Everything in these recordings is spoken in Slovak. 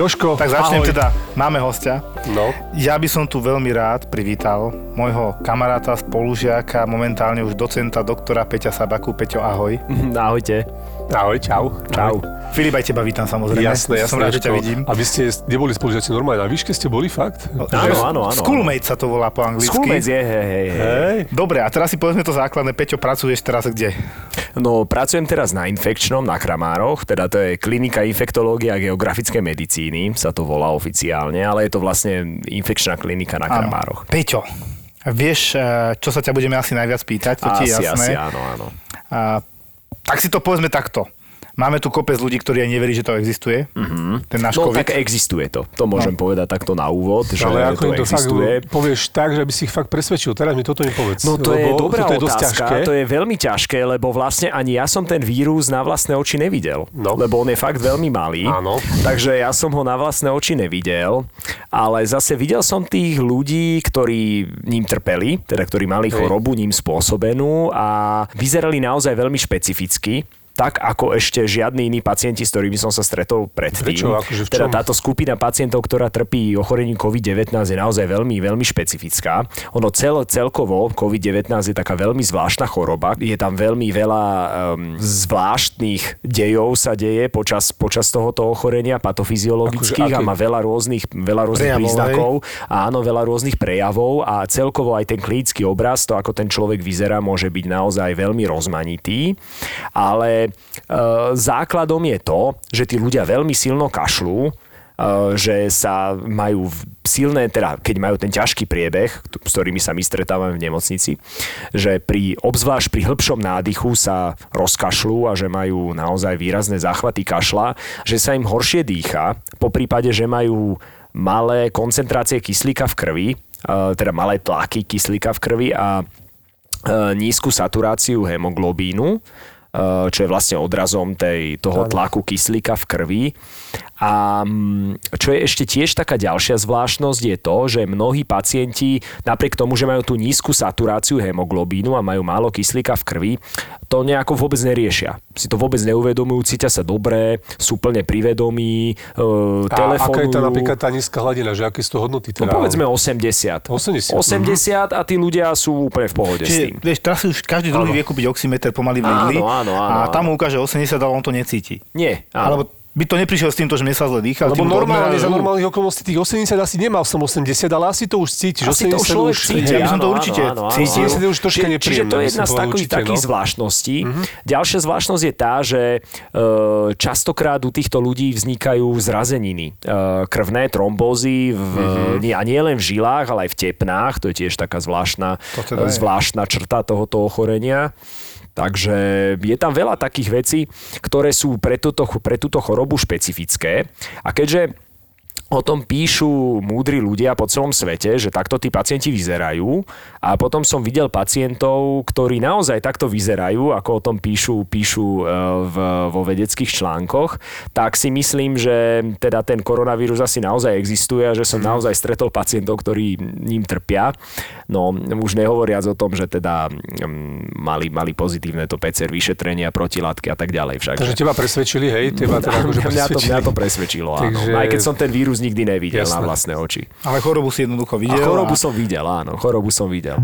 Joško, Tak začnem ahoj. teda, máme hostia. No, Ja by som tu veľmi rád privítal môjho kamaráta, spolužiaka, momentálne už docenta, doktora Peťa Sabaku. Peťo, ahoj. Ahojte. ahoj, čau. Čau. Filip, aj teba vítam samozrejme. Jasné, jasné. Som rád, že ťa Jožko. vidím. A vy ste neboli spolužiaci normálne, na výške ste boli fakt? Áno, áno, áno. Schoolmate sa to volá po anglicky. Schoolmates je, hej, hej, hej. Hej. Dobre, a teraz si povedzme to základné. Peťo, pracuješ teraz kde? No, pracujem teraz na infekčnom, na Kramároch, teda to je klinika infektológie a geografické medicíny, sa to volá oficiálne, ale je to vlastne infekčná klinika na Áno. Kramároch. Peťo, vieš, eh, čo sa ťa budeme asi najviac pýtať? To ti je Asi, jasné. asi, áno, áno. A, tak si to povedzme takto. Máme tu kopec ľudí, ktorí aj neverí, že to existuje. Mm-hmm. Ten náš No COVID. tak existuje to. To môžem povedať takto na úvod, že Ale ako to to fakt existuje. povieš tak, že by si ich fakt presvedčil. Teraz mi toto nepovedz. No to je lebo dobrá toto je dosť otázka, ťažké. to je veľmi ťažké, lebo vlastne ani ja som ten vírus na vlastné oči nevidel. No. Lebo on je fakt veľmi malý. Áno. Takže ja som ho na vlastné oči nevidel, ale zase videl som tých ľudí, ktorí ním trpeli, teda ktorí mali chorobu ním spôsobenú a vyzerali naozaj veľmi špecificky tak ako ešte žiadni iní pacienti, s ktorými som sa stretol predtým. Prečo? Akože teda táto skupina pacientov, ktorá trpí ochorením COVID-19 je naozaj veľmi, veľmi špecifická. Ono cel, celkovo COVID-19 je taká veľmi zvláštna choroba. Je tam veľmi veľa um, zvláštnych dejov sa deje počas, počas tohoto ochorenia, patofyziologických Akože a má veľa rôznych, veľa rôznych Prejavov, príznakov. Áno, veľa rôznych prejavov a celkovo aj ten klinický obraz, to ako ten človek vyzerá, môže byť naozaj veľmi rozmanitý. Ale e, základom je to, že tí ľudia veľmi silno kašľú, e, že sa majú silné, teda keď majú ten ťažký priebeh, s ktorými sa my stretávame v nemocnici, že pri, obzvlášť pri hĺbšom nádychu sa rozkašľú a že majú naozaj výrazné záchvaty kašla, že sa im horšie dýcha, po prípade, že majú malé koncentrácie kyslíka v krvi, e, teda malé tlaky kyslíka v krvi a nízku saturáciu hemoglobínu, čo je vlastne odrazom tej, toho tlaku kyslíka v krvi. A mm, čo je ešte tiež taká ďalšia zvláštnosť je to, že mnohí pacienti napriek tomu, že majú tú nízku saturáciu hemoglobínu a majú málo kyslíka v krvi, to nejako vôbec neriešia. Si to vôbec neuvedomujú, cítia sa dobre, sú plne privedomí, e, A telefonujú. aká je tá napríklad tá nízka hladina, že aké sú to hodnoty? No Teda? povedzme 80. 80, 80 a tí ľudia sú úplne v pohode s Čiže, tým. vieš, teraz už každý druhý vie kúpiť oximeter pomaly v Lidli Áno, áno, áno, a tam áno. mu ukáže 80, ale on to necíti. Nie, áno. Alebo by to neprišiel s týmto, že mne sa zle dýcha. ale Lebo normálne, za normálnych okolností tých 80 asi nemal som 80, ale asi to už cítiš. Asi to 80 človek už cíti, ja by som to áno, určite áno, áno, áno. cítil. 80 je už troška Čiže- Čiže to je jedna z takých, určite, takých no. zvláštností. Ďalšia zvláštnosť je tá, že e, častokrát u týchto ľudí vznikajú zrazeniny. E, krvné trombózy v, nie, a nie len v žilách, ale aj v tepnách. To je tiež taká zvláštna, To teda zvláštna črta tohoto ochorenia. Takže je tam veľa takých vecí, ktoré sú pre túto, pre túto chorobu špecifické. A keďže o tom píšu múdri ľudia po celom svete, že takto tí pacienti vyzerajú a potom som videl pacientov, ktorí naozaj takto vyzerajú, ako o tom píšu, píšu e, v, vo vedeckých článkoch, tak si myslím, že teda ten koronavírus asi naozaj existuje a že som naozaj stretol pacientov, ktorí ním trpia. No už nehovoriac o tom, že teda mali, mali pozitívne to PCR vyšetrenia, protilátky a tak ďalej. Však, Takže teba presvedčili, hej? Teba teda akože mňa, to, presvedčili. mňa to presvedčilo, áno. Takže- Aj keď som ten vírus nikdy nevidel Jasné. na vlastné oči. Ale chorobu si jednoducho A videl. chorobu som videl, áno, chorobu som videl.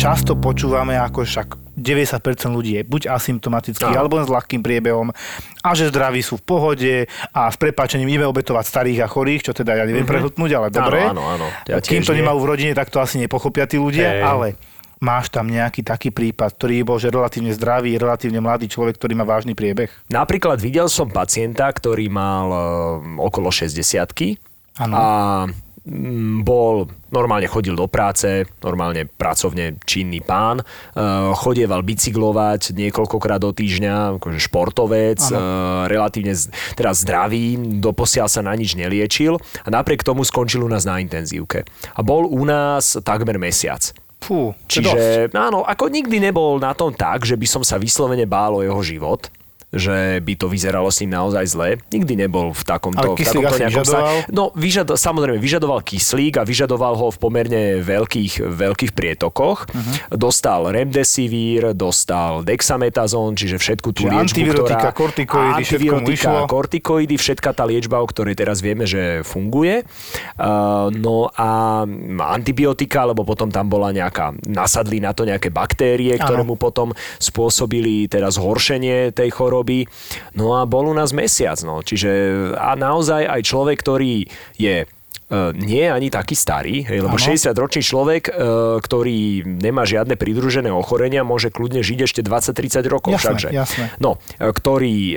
často počúvame, ako však 90% ľudí je buď asymptomatický, Áno. alebo s ľahkým priebehom a že zdraví sú v pohode a s prepáčením ideme obetovať starých a chorých, čo teda ja neviem prehltnúť, ale dobre. Mhm. Áno, áno, ja Kým to nemajú v rodine, tak to asi nepochopia tí ľudia, Hej. ale máš tam nejaký taký prípad, ktorý bol, že relatívne zdravý, relatívne mladý človek, ktorý má vážny priebeh? Napríklad videl som pacienta, ktorý mal e, okolo 60 Áno. a mm, bol, normálne chodil do práce, normálne pracovne činný pán, e, chodieval bicyklovať niekoľkokrát do týždňa, akože športovec, e, relatívne z- teda zdravý, doposiaľ sa na nič neliečil a napriek tomu skončil u nás na intenzívke. A bol u nás takmer mesiac. Fú, je dosť. Čiže áno, ako nikdy nebol na tom tak, že by som sa vyslovene bál o jeho život. Že by to vyzeralo s ním naozaj zle. Nikdy nebol v takomto, v takomto nejakom vyžadoval? sa- No, vyžado, samozrejme, vyžadoval kyslík a vyžadoval ho v pomerne veľkých, veľkých prietokoch. Uh-huh. Dostal remdesivir, dostal dexametazón, čiže všetku tú Čiže liečbu, antivirotika, ktorá... kortikoidy, antivirotika, kortikoidy, všetka tá liečba, o ktorej teraz vieme, že funguje. Uh, no a antibiotika, lebo potom tam bola nejaká, nasadli na to nejaké baktérie, ktoré mu potom spôsobili teda zhoršenie tej choroby. No a bol u nás mesiac, no. Čiže a naozaj aj človek, ktorý je nie je ani taký starý, hej, lebo Áno. 60-ročný človek, e, ktorý nemá žiadne pridružené ochorenia, môže kľudne žiť ešte 20-30 rokov. Jasné, všakže. jasné. No, e, ktorý e,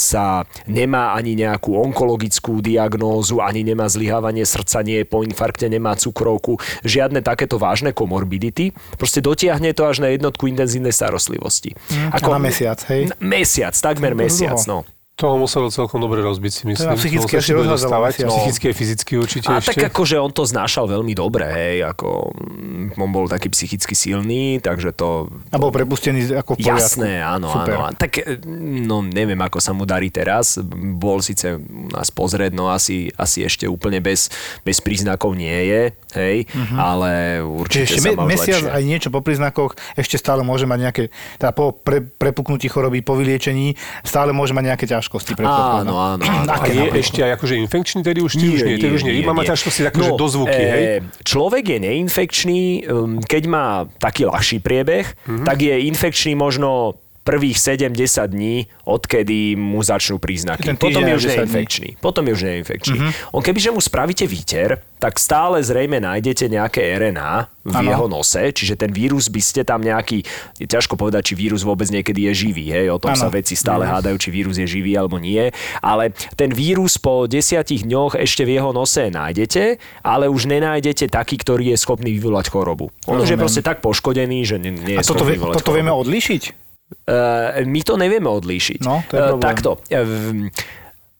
sa nemá ani nejakú onkologickú diagnózu, ani nemá zlyhávanie srdca, nie je po infarkte, nemá cukrovku, žiadne takéto vážne komorbidity. Proste dotiahne to až na jednotku intenzívnej starostlivosti. a na mesiac, hej? Mesiac, takmer mesiac, no. To muselo celkom dobre rozbiť, si myslím. asi ešte. No. Psychické, fyzicky určite A ešte. tak akože on to znášal veľmi dobre, hej, ako mm, on bol taký psychicky silný, takže to A bol prepustený ako v poriadku. Jasné, áno, Super. áno. Tak e, no neviem, ako sa mu darí teraz. Bol síce u nás pozrieť, no asi, asi ešte úplne bez, bez príznakov nie je, hej, ale Čiže určite ešte sa me- mal mesiac lepšie. aj niečo po príznakoch, ešte stále môže mať nejaké, teda po pre, prepuknutí choroby, po vyliečení, stále môže mať nejaké ťažkosti. Predpokladám. Áno, áno, áno. A je napríklad? ešte aj akože infekčný, tedy už, ty už nie, tedy už nie. Iba má ťažkosti také, že dozvuky, e, hej? Človek je neinfekčný, um, keď má taký ľahší priebeh, Mhm. tak je infekčný možno prvých 7-10 dní, odkedy mu začnú príznaky. Ten Potom týždeň je už 10 dní. neinfekčný. Potom je už neinfekčný. Mhm. On kebyže mu spravíte výter, tak stále zrejme nájdete nejaké RNA v Áno. jeho nose, čiže ten vírus by ste tam nejaký, je ťažko povedať, či vírus vôbec niekedy je živý, hej, o tom Áno. sa veci stále hádajú, či vírus je živý alebo nie, ale ten vírus po desiatich dňoch ešte v jeho nose nájdete, ale už nenájdete taký, ktorý je schopný vyvolať chorobu. On už je proste tak poškodený, že nie, nie A je toto, schopný vyvolať toto chorobu. vieme odlíšiť? Uh, my to nevieme odlíšiť. No, to je Eh, problém. takto. eh,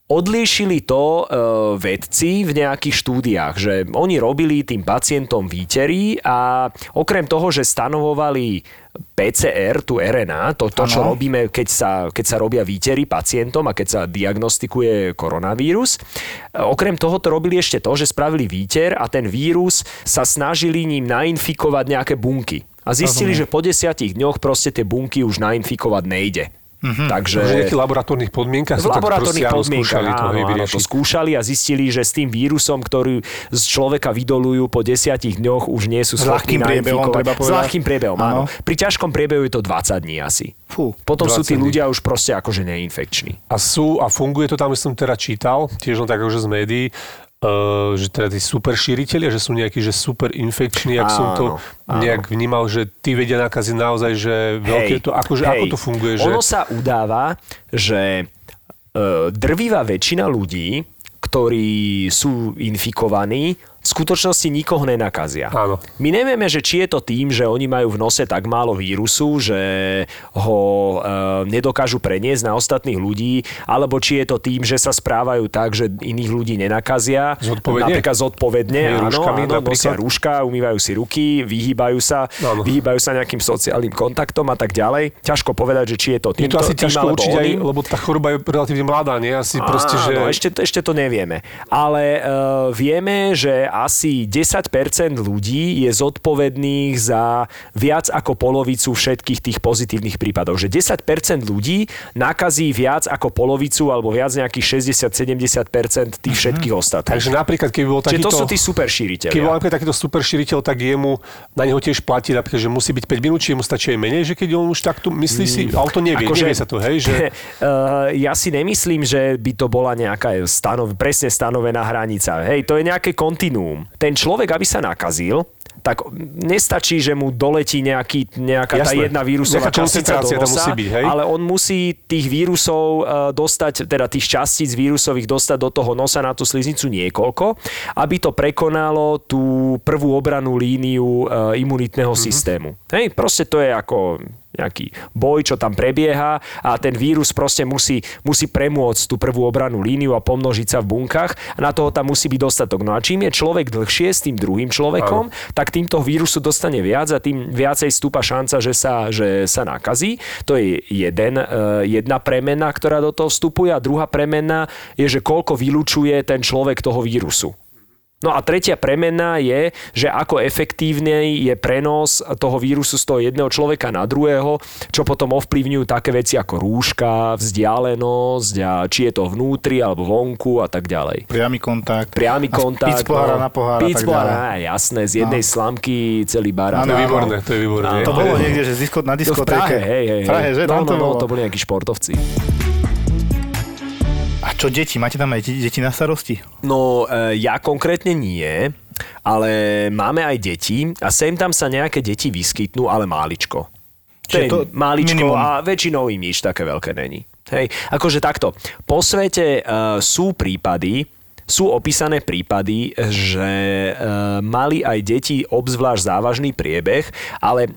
Odlíšili to vedci v nejakých štúdiách, že oni robili tým pacientom výtery a okrem toho, že stanovovali PCR, tú RNA, to, to čo robíme, keď sa, keď sa robia výtery pacientom a keď sa diagnostikuje koronavírus. Okrem toho to robili ešte to, že spravili výter a ten vírus sa snažili ním nainfikovať nejaké bunky. A zistili, že po desiatich dňoch proste tie bunky už nainfikovať nejde. Mm-hmm. Takže... Že v nejakých laboratórnych podmienkach V sa tak laboratórnych proste, áno, skúšali to, áno, to skúšali a zistili, že s tým vírusom, ktorý z človeka vydolujú po desiatich dňoch, už nie sú schopní nainfikovať. S ľahkým priebehom, áno. Áno. Pri ťažkom priebehu je to 20 dní asi. Fú, Potom sú tí 20 dní. ľudia už proste akože neinfekční. A sú, a funguje to tam, som teda čítal, tiež len tak akože z médií, Uh, že teda tí super šíriteľia, že sú nejakí, že super infekční, ak som to Áno, áno. nejak vnímal, že tí vedia nakaziť naozaj, že veľké to, akože, ako to funguje, že... Ono sa udáva, že e, drvivá väčšina ľudí, ktorí sú infikovaní, v skutočnosti nikoho nenakazia. Áno. My nevieme, že či je to tým, že oni majú v nose tak málo vírusu, že ho e, nedokážu preniesť na ostatných ľudí, alebo či je to tým, že sa správajú tak, že iných ľudí nenakazia. Zodpovedne? Napríklad zodpovedne, Hej, áno, rúškami áno, nosia rúška, umývajú si ruky, vyhýbajú sa, Áno. vyhýbajú sa nejakým sociálnym kontaktom a tak ďalej. Ťažko povedať, že či je to Je týmto, to asi tým ťažko určiť aj, lebo tá choroba je relatívne mladá, nie? Asi proste, že... Áno, ešte, ešte to nevieme. Ale uh, vieme, že asi 10% ľudí je zodpovedných za viac ako polovicu všetkých tých pozitívnych prípadov. Že 10% ľudí nakazí viac ako polovicu alebo viac nejakých 60-70% tých všetkých ostatných. Takže napríklad, keby bol Čiže takýto... to sú tí super Keď bol šíriteľia. napríklad takýto super šíriteľ, tak jemu, na neho tiež platí napríklad, že musí byť 5 minút, či mu stačí aj menej, že keď on už takto myslí si, ale to nevie, Akože- nevie sa to, hej, že... Uh, ja si nemyslím, že by to bola nejaká stanov, presne stanovená hranica. Hej, to je nejaké kontinuum. Ten človek, aby sa nakazil, tak nestačí, že mu doletí nejaký, nejaká tá Jasné. jedna vírusová Nejaká častica do nosa, musí byť, hej? ale on musí tých vírusov uh, dostať, teda tých častíc vírusových dostať do toho nosa na tú sliznicu niekoľko, aby to prekonalo tú prvú obranú líniu uh, imunitného Mhm. systému. Hej, proste to je ako nejaký boj, čo tam prebieha a ten vírus proste musí, musí premôcť tú prvú obranú líniu a pomnožiť sa v bunkách a na toho tam musí byť dostatok. No a čím je človek dlhšie s tým druhým človekom, Áno. tak tým toho vírusu dostane viac a tým viacej stúpa šanca, že sa, že sa nakazí. To je jeden, uh, jedna premena, ktorá do toho vstupuje a druhá premena je, že koľko vylučuje ten človek toho vírusu. No a tretia premena je, že ako efektívny je prenos toho vírusu z toho jedného človeka na druhého, čo potom ovplyvňujú také veci ako rúška, vzdialenosť a či je to vnútri alebo vonku a tak ďalej. Priamy kontakt. Priamy kontakt. Pic pohára no, na pohár. Pic pohára, jasné, z jednej no. slamky celý barák. To je výborné, to je výborné. To bolo niekde, že na diskotéke. No v Prahe, hej, hej. Prahe, že? No, no, no, no, to boli nejakí športovci. Čo deti? Máte tam aj deti na starosti? No, e, ja konkrétne nie, ale máme aj deti a sem tam sa nejaké deti vyskytnú, ale máličko. To je to máličko minimum. a väčšinou im nič také veľké není. Hej, akože takto. Po svete uh, sú prípady, sú opísané prípady, že e, mali aj deti obzvlášť závažný priebeh, ale e,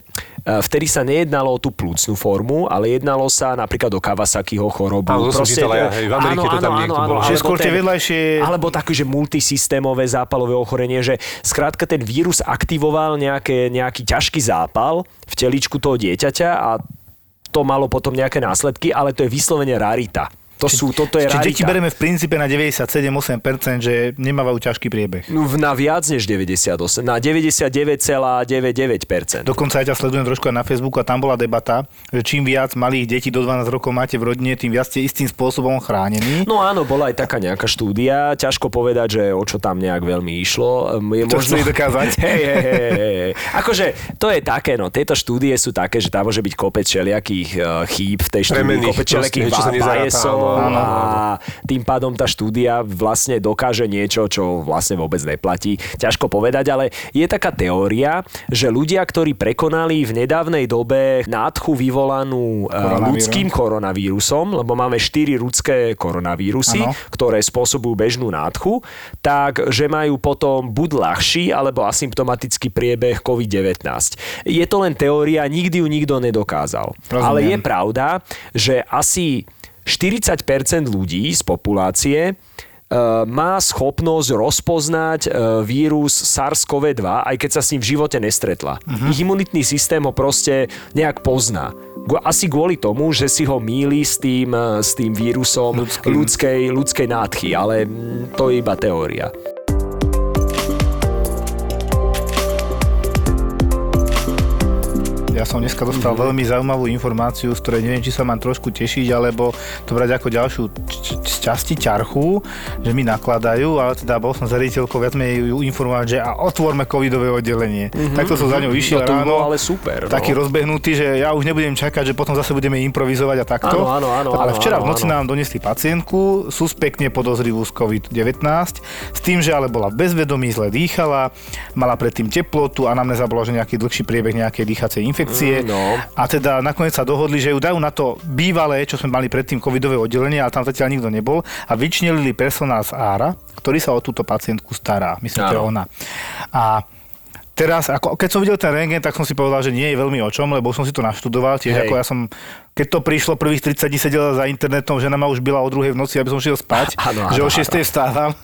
vtedy sa nejednalo o tú plúcnú formu, ale jednalo sa napríklad o Kawasakiho chorobu. Áno, Proste, som hej, v Amerike áno, to tam áno, niekto áno, bolo. Že skôr tie vedľajšie... Alebo také, že multisystémové zápalové ochorenie, že skrátka ten vírus aktivoval nejaké, nejaký ťažký zápal v teličku toho dieťaťa a to malo potom nejaké následky, ale to je vyslovene rarita. To sú, toto je Čiže deti bereme v princípe na 97-8%, že nemávajú ťažký priebeh. No, na viac než 98, na 99,99%. Dokonca aj ťa sledujem trošku na Facebooku a tam bola debata, že čím viac malých detí do 12 rokov máte v rodine, tým viac ste istým spôsobom chránení. No áno, bola aj taká nejaká štúdia, ťažko povedať, že o čo tam nejak veľmi išlo. Je to možno... dokázať. Hej, hej, hej, hej. Akože to je také, no tieto štúdie sú také, že tam môže byť kopec všelijakých uh, chýb v tej štúdii, kopec všelijakých biasov, áno, a tým pádom tá štúdia vlastne dokáže niečo, čo vlastne vôbec neplatí. Ťažko povedať, ale je taká teória, že ľudia, ktorí prekonali v nedávnej dobe nádchu vyvolanú e, ľudským koronavírusom, lebo máme štyri ľudské koronavírusy, ano. ktoré spôsobujú bežnú nádchu, tak že majú potom buď ľahší alebo asymptomatický priebeh COVID-19. Je to len teória, nikdy ju nikto nedokázal. Rozumiem. Ale je pravda, že asi 40% ľudí z populácie e, má schopnosť rozpoznať e, vírus SARS-CoV-2, aj keď sa s ním v živote nestretla. Uh-huh. Ich imunitný systém ho proste nejak pozná. Asi kvôli tomu, že si ho míli s tým, e, s tým vírusom ľudskej, ľudskej nádchy, ale to je iba teória. Ja som dneska dostal mm-hmm. veľmi zaujímavú informáciu, z ktorej neviem, či sa mám trošku tešiť, alebo to brať ako ďalšiu časti ťarchu, že mi nakladajú, ale teda bol som za riaditeľkou viac menej ju informovať, že a otvorme covidové oddelenie. Mm-hmm. Takto som za ňou vyšiel no, ráno. ale super. No. Taký rozbehnutý, že ja už nebudem čakať, že potom zase budeme improvizovať a takto. Áno, áno, áno, ale včera áno, v noci áno. nám donesli pacientku, suspektne podozrivú z COVID-19, s tým, že ale bola bezvedomí, zle dýchala, mala predtým teplotu, a nám bola, že nejaký dlhší priebeh nejakej dýchacej infekcie infekcie. Mm, no. A teda nakoniec sa dohodli, že ju dajú na to bývalé, čo sme mali predtým covidové oddelenie, ale tam zatiaľ nikto nebol. A vyčnelili personál z Ára, ktorý sa o túto pacientku stará. Myslím, že ona. A teraz, ako, keď som videl ten rengen, tak som si povedal, že nie je veľmi o čom, lebo som si to naštudoval. Tiež Hej. ako ja som keď to prišlo, prvých 30 dní sedela za internetom, žena ma už byla o druhej v noci, aby som šiel spať, ano, ano, že o 6 vstávam.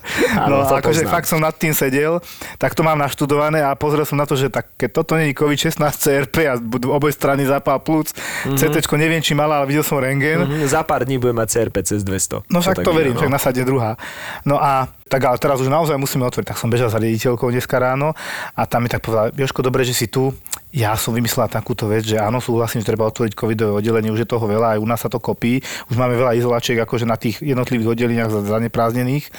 no akože fakt som nad tým sedel, tak to mám naštudované a pozrel som na to, že tak, keď toto není COVID-16 CRP a oboj strany zápal plúc, mm-hmm. CT neviem, či mala, ale videl som rengen. Mm-hmm. Za pár dní budem mať CRP cez 200. No však to, to verím, no. však nasadne druhá. No a tak ale teraz už naozaj musíme otvoriť. Tak som bežal za riaditeľkou dneska ráno a tam mi tak povedala, Joško, dobre, že si tu. Ja som vymyslel takúto vec, že áno, súhlasím, že treba otvoriť covidové oddelenie, už je toho veľa, aj u nás sa to kopí. Už máme veľa izolačiek akože na tých jednotlivých oddeleniach zaneprázdnených.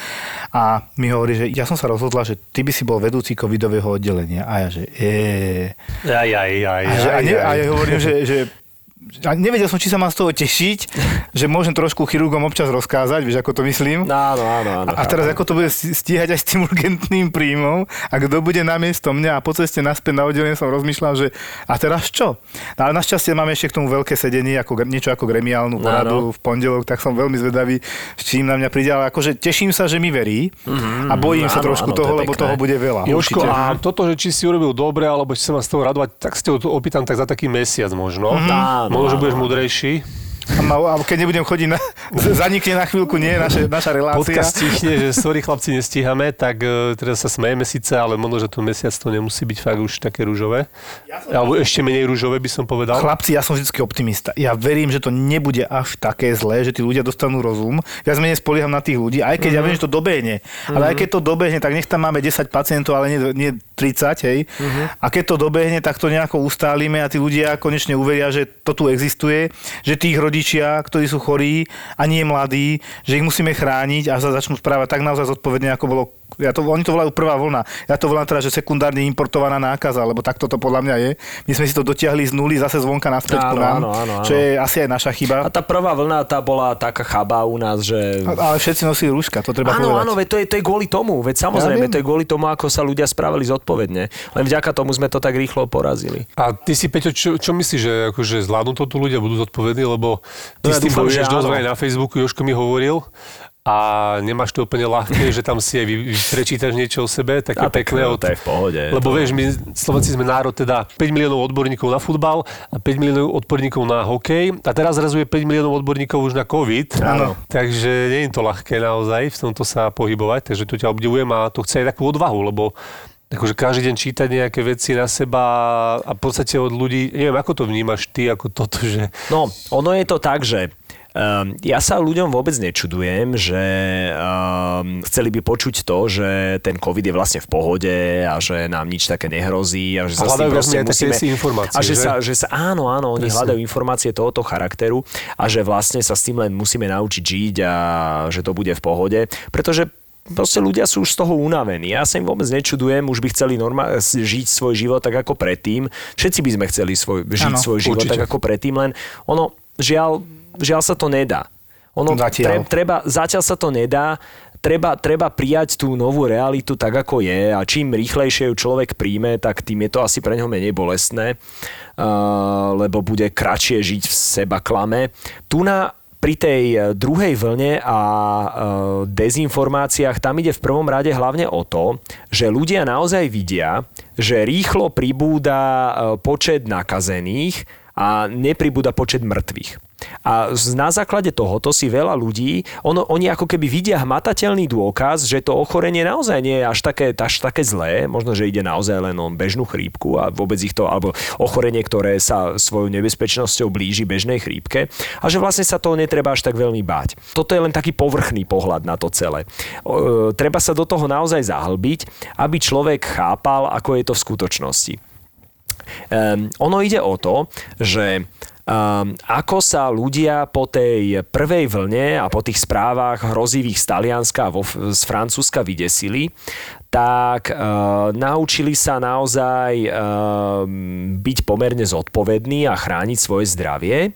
A mi hovorí, že ja som sa rozhodla, že ty by si bol vedúci covidového oddelenia. A ja, že je. Aj, aj, aj, a, že, a, ne, a ja hovorím, že, že a nevedel som, či sa mám z toho tešiť, že môžem trošku chirurgom občas rozkázať, vieš, ako to myslím. Áno, áno, áno. A teraz ako to bude stíhať aj s tým urgentným príjmom a kto bude na miesto mňa a po ceste naspäť na oddelenie som rozmýšľal, že a teraz čo? No, ale našťastie máme ešte k tomu veľké sedenie, ako, niečo ako gremiálnu poradu v pondelok, tak som veľmi zvedavý, s čím na mňa príde, ale akože teším sa, že mi verí Mhm, a bojím sa áno, trošku áno, to toho, je lebo pekné. toho bude veľa. Jožko, a toto, že či si urobil dobre, alebo či sa mám z toho radovať, tak si to opýtam tak za taký mesiac možno. Áno, Možno, že budeš múdrejší. A, ma, a keď nebudem chodiť, na, zanikne na chvíľku, nie, naše, naša relácia. Podcast tichne, že sorry chlapci, nestíhame, tak uh, teraz sa smejeme síce, ale možno, že tu mesiac to nemusí byť fakt už také rúžové. Alebo ešte menej rúžové by som povedal. Chlapci, ja som vždy optimista. Ja verím, že to nebude až také zlé, že tí ľudia dostanú rozum. Viac menej spolieham na tých ľudí, aj keď mm-hmm. ja viem, že to dobehne. Mm-hmm. Ale aj keď to dobehne, tak nech tam máme 10 pacientov, ale nie, nie 30, hej. Mm-hmm. A keď to dobehne, tak to nejako ustálime a tí ľudia konečne uveria, že to tu existuje, že tých rodičia, ktorí sú chorí a nie mladí, že ich musíme chrániť a sa začnú správať tak naozaj zodpovedne, ako bolo ja to, oni to volajú prvá vlna. Ja to volám teda, že sekundárne importovaná nákaza, lebo takto to podľa mňa je. My sme si to dotiahli z nuly zase zvonka naspäť ku Áno, nám, áno, áno, áno. čo je asi aj naša A chyba. tá prvá vlna, tá bola taká chaba u nás, že... Ale všetci nosili rúška, to treba Áno, povedať. áno, veď to je, to je kvôli tomu. Veď samozrejme, Ja viem. to je kvôli tomu, ako sa ľudia správali zodpovedne. Len vďaka tomu sme to tak rýchlo porazili. A ty si, Peťo, čo, čo myslíš, že akože zvládnu to tu ľudia, budú zodpovední, lebo ty No ja s tým dúfam, bojuješ dosť áno. aj na Facebooku, Jožko mi hovoril, a nemáš to úplne ľahké, že tam si aj vy, prečítaš niečo o sebe, také A tak, pekné. Od, to je v pohode. lebo vieš, my Slovenci sme národ teda 5 miliónov odborníkov na futbal a 5 miliónov odborníkov na hokej a teraz zrazu je 5 miliónov odborníkov už na COVID. Áno. Takže nie je to ľahké naozaj v tomto sa pohybovať, takže to ťa obdivujem a to chce aj takú odvahu, lebo akože každý deň čítať nejaké veci na seba a v podstate od ľudí, neviem, ako to vnímaš ty, ako toto, že... No, ono je to tak, že Um, ja sa ľuďom vôbec nečudujem, že um, chceli by počuť to, že ten COVID je vlastne v pohode a že nám nič také nehrozí a že sa A s tým hľadajú proste musíme... si informácie, a že, že? Sa, že sa, áno, áno, oni Presne. hľadajú informácie tohoto charakteru a že vlastne sa s tým len musíme naučiť žiť a že to bude v pohode, pretože proste ľudia sú už z toho unavení. Ja sa im vôbec nečudujem, už by chceli normálne žiť svoj život tak ako predtým. Všetci by sme chceli svoj, žiť Áno, svoj život určite. tak ako predtým, len ono, žiaľ, žiaľ sa to nedá. Ono, Zatiaľ. treba, zatiaľ sa to nedá, treba, treba prijať tú novú realitu tak, ako je a čím rýchlejšie ju človek príjme, tak tým je to asi pre ňo menej bolestné, uh, lebo bude kratšie žiť v seba klame. Tu na pri tej eh, druhej vlne a e, dezinformáciách tam ide v prvom rade hlavne o to, že ľudia naozaj vidia, že rýchlo pribúda e, počet nakazených a nepribúda počet mŕtvych. A na základe tohoto si veľa ľudí, ono, oni ako keby vidia hmatateľný dôkaz, že to ochorenie naozaj nie je až také, až také zlé, možno, že ide naozaj len o bežnú chrípku a vôbec ich to, alebo ochorenie, ktoré sa svojou nebezpečnosťou blíži bežnej chrípke a že vlastne sa toho netreba až tak veľmi báť. Toto je len taký povrchný pohľad na to celé. E, treba sa do toho naozaj zahlbiť, aby človek chápal, ako je to v skutočnosti. Um, ono ide o to, že um, ako sa ľudia po tej prvej vlne a po tých správach hrozivých z Talianska a z Francúzska vydesili, tak uh, naučili sa naozaj uh, byť pomerne zodpovední a chrániť svoje zdravie.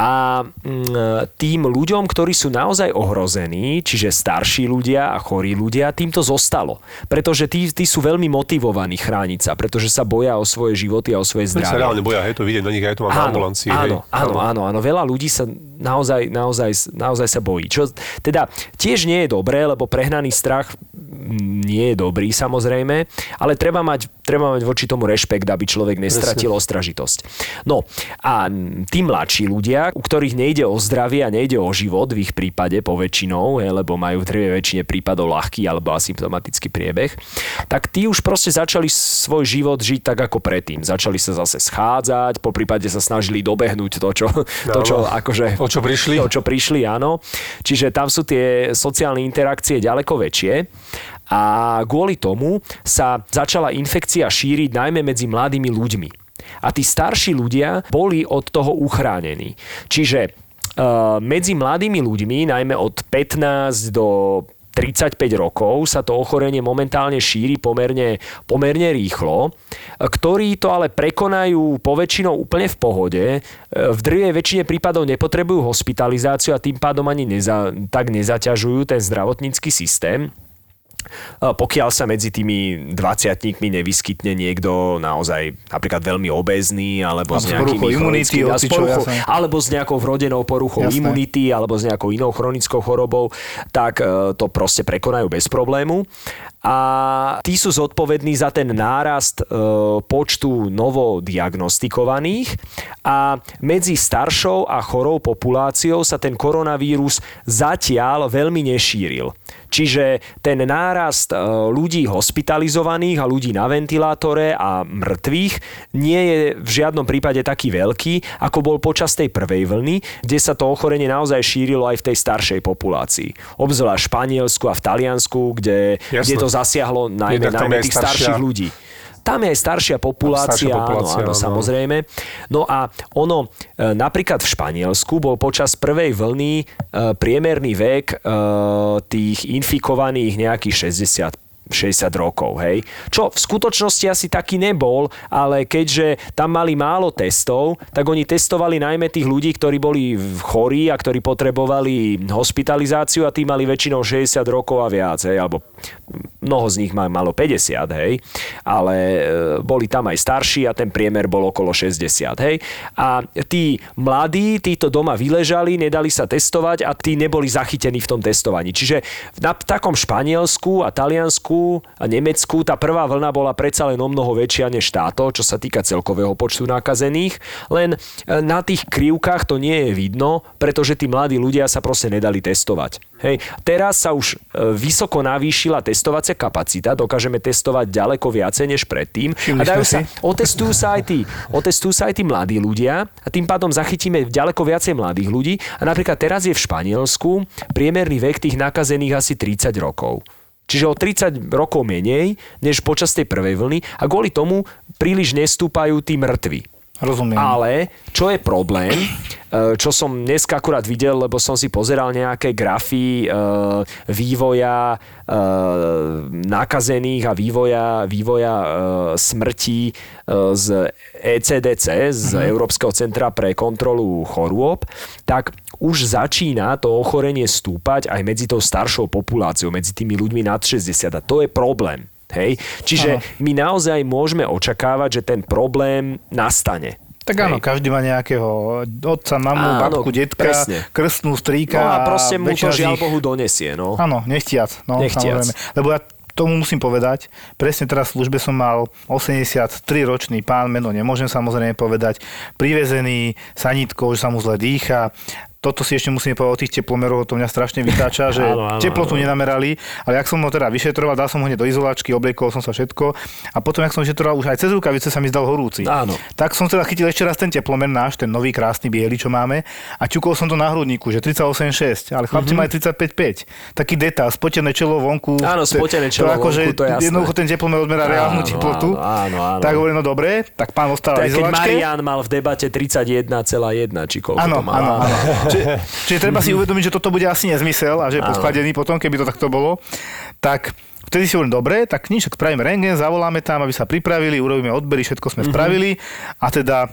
A mm, tým ľuďom, ktorí sú naozaj ohrození, čiže starší ľudia a chorí ľudia, tým to zostalo. Pretože tí, tí sú veľmi motivovaní chrániť sa, pretože sa boja o svoje životy a o svoje Oni sa zdravie. reálne boja, hej, to vidieť na nich, aj to mám v ambulancii. hej. áno, áno, áno, áno. Veľa ľudí sa naozaj, naozaj, naozaj sa bojí. Čo teda tiež nie je dobré, lebo prehnaný strach mm, nie je dobrý samozrejme, ale treba mať, treba mať voči tomu rešpekt, aby človek nestratil ostražitosť. No a mm, tí mladší ľudia, u ktorých nejde o zdravie a nejde o život v ich prípade poväčšinou, hej, lebo majú v drvej väčšine prípadov ľahký alebo asymptomatický priebeh, tak tí už proste začali svoj život žiť tak ako predtým. Začali sa zase schádzať, po prípade sa snažili dobehnúť to, čo, to, čo akože... O čo prišli? O čo prišli, áno. Čiže tam sú tie sociálne interakcie ďaleko väčšie. A kvôli tomu sa začala infekcia šíriť najmä medzi mladými ľuďmi. A tí starší ľudia boli od toho uchránení. Čiže uh, medzi mladými ľuďmi, najmä od 15 do 35 rokov sa to ochorenie momentálne šíri pomerne, pomerne rýchlo, ktorí to ale prekonajú poväčšinou úplne v pohode. E, V drvej väčšine prípadov nepotrebujú hospitalizáciu a tým pádom ani neza, tak nezaťažujú ten zdravotnícky systém. Pokiaľ sa medzi tými 20 nevyskytne niekto naozaj napríklad veľmi obezný alebo A s nejakými imunity, s poruchou- jasné. alebo s nejakou vrodenou poruchou Jasné. imunity alebo s nejakou inou chronickou chorobou, tak e, to proste prekonajú bez problému. A tí sú zodpovední za ten nárast e, počtu novodiagnostikovaných a medzi staršou a chorou populáciou sa ten koronavírus zatiaľ veľmi nešíril. Čiže ten nárast e, ľudí hospitalizovaných a ľudí na ventilátore a mŕtvych nie je v žiadnom prípade taký veľký, ako bol počas tej prvej vlny, kde sa to ochorenie naozaj šírilo aj v tej staršej populácii. Obzvlášť v Španielsku a v Taliansku, kde, kde to zasiahlo najmä, najmä tých staršia- starších ľudí. Tam je aj staršia populácia, Staršia populácia, áno, áno, áno. samozrejme. No a ono, e, napríklad v Španielsku bol počas prvej vlny e, priemerný vek e, tých infikovaných nejakých 60 60 rokov, hej. Čo v skutočnosti asi taký nebol, ale keďže tam mali málo testov, tak oni testovali najmä tých ľudí, ktorí boli chorí a ktorí potrebovali hospitalizáciu a tí mali väčšinou 60 rokov a viac, hej, alebo mnoho z nich malo 50, hej, ale e, boli tam aj starší a ten priemer bol okolo 60, hej. A tí mladí, títo doma vyležali, nedali sa testovať a tí neboli zachytení v tom testovaní. Čiže na takom Španielsku a Taliansku a Nemecku tá prvá vlna bola predsa len o mnoho väčšia než táto, čo sa týka celkového počtu nakazených, len e, na tých krivkách to nie je vidno, pretože tí mladí ľudia sa proste nedali testovať. Hej. Teraz sa už e, vysoko navýšila testovacia kapacita, dokážeme testovať ďaleko viacej než predtým. A dajú sa, otestujú sa aj tí, otestujú sa aj tí mladí ľudia a tým pádom zachytíme ďaleko viacej mladých ľudí. A napríklad teraz je v Španielsku priemerný vek tých nakazených asi 30 rokov. Čiže o 30 rokov menej, než počas tej prvej vlny a kvôli tomu príliš nestúpajú tí mŕtvi. Rozumiem. Ale čo je problém, e, čo som dneska akurát videl, lebo som si pozeral nejaké grafy e, vývoja e, nakazených a vývoja, vývoja smrti z ECDC, z Európskeho centra pre kontrolu chorôb, tak už začína to ochorenie stúpať aj medzi tou staršou populáciou, medzi tými ľuďmi nad 60 a to je problém. Hej? Čiže my naozaj môžeme očakávať, že ten problém nastane. Tak áno, Hej. každý má nejakého otca, mamu, Áno, babku, detka, presne. krstnú, strýka. No a proste mu to žiaľ nich- Bohu donesie. No. Áno, nechtiac. No, Nechtiac. Samozrejme. Lebo ja tomu musím povedať, presne teraz v službe som mal 83-ročný pán, meno nemôžem samozrejme povedať, privezený sanitkou, že sa mu zle dýcha. Toto si ešte musím povedať o tých teplomeroch, to mňa strašne vytáča, že Áno, áno, teplotu áno. nenamerali, ale jak som ho teda vyšetroval, dal som ho hneď do izolačky, obliekol som sa všetko a potom, jak som vyšetroval, už aj cez rukavice sa mi zdal horúci. Áno. Tak som teda chytil ešte raz ten teplomer náš, ten nový krásny biely, čo máme a ťukol som to na hrudníku, že 38,6, ale chlapci mali 35,5. Taký detail, spotené čelo vonku. Áno, spotené čelo to akože vonku, to je jasné. Jednoducho ten teplomer odmerá reálnu teplotu. áno, áno, áno. Tak hovorím, no dobre, tak pán ostal je, keď. Marian mal v debate 31,1, či koľko Áno, to mal. áno, áno. Čiže, čiže treba si uvedomiť, že toto bude asi nezmysel a že je podchladený potom, keby to takto bolo. Tak vtedy si hovorím, dobre, tak nič, spravíme rengen, zavoláme tam, aby sa pripravili, urobíme odbery, všetko sme Mhm. spravili a teda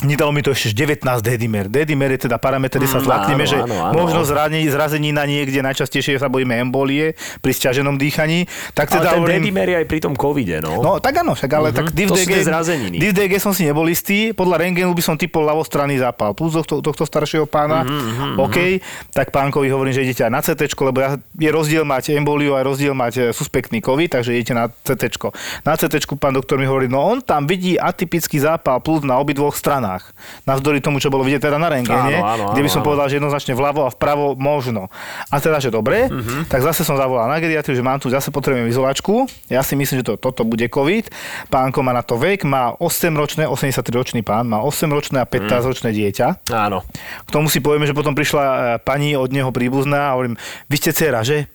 Nedalo mi to ešte 19 dedimer. Dedimer je teda parameter, kde sa Mm, zlakneme, že áno, áno. možno zranení, zrazenina niekde, najčastejšie sa bojíme embolie pri stiaženom dýchaní. Tak Ale teda ten hovorím, dedimer je aj pri tom covide, no. No tak áno, však ale Mhm. tak DivDG. DivDG som si nebol istý, podľa rengenu by som typol ľavostranný zápal. Plus tohto, tohto staršieho pána, Mhm, OK, tak pánkovi hovorím, že idete aj na CT, lebo ja, je rozdiel mať emboliu a rozdiel mať e, suspektný COVID, takže idete na CT. Na CT pán doktor mi hovorí, no on tam vidí atypický zápal plus na obidvoch stranách. Navzdory tomu, čo bolo vidieť teda na rengene, kde by som áno. povedal, že jednoznačne vľavo a vpravo možno. A teda, že dobre, Mhm. tak zase som zavolal na geriatriu, že mám tu zase potrebujem izolačku. Ja si myslím, že to, toto bude COVID. Pánko má na to vek, má 8-ročné, 83-ročný pán, má 8-ročné a 15-ročné dieťa. Áno. K tomu si povieme, že potom prišla e, pani od neho príbuzná a hovorím, vy ste dcera, že?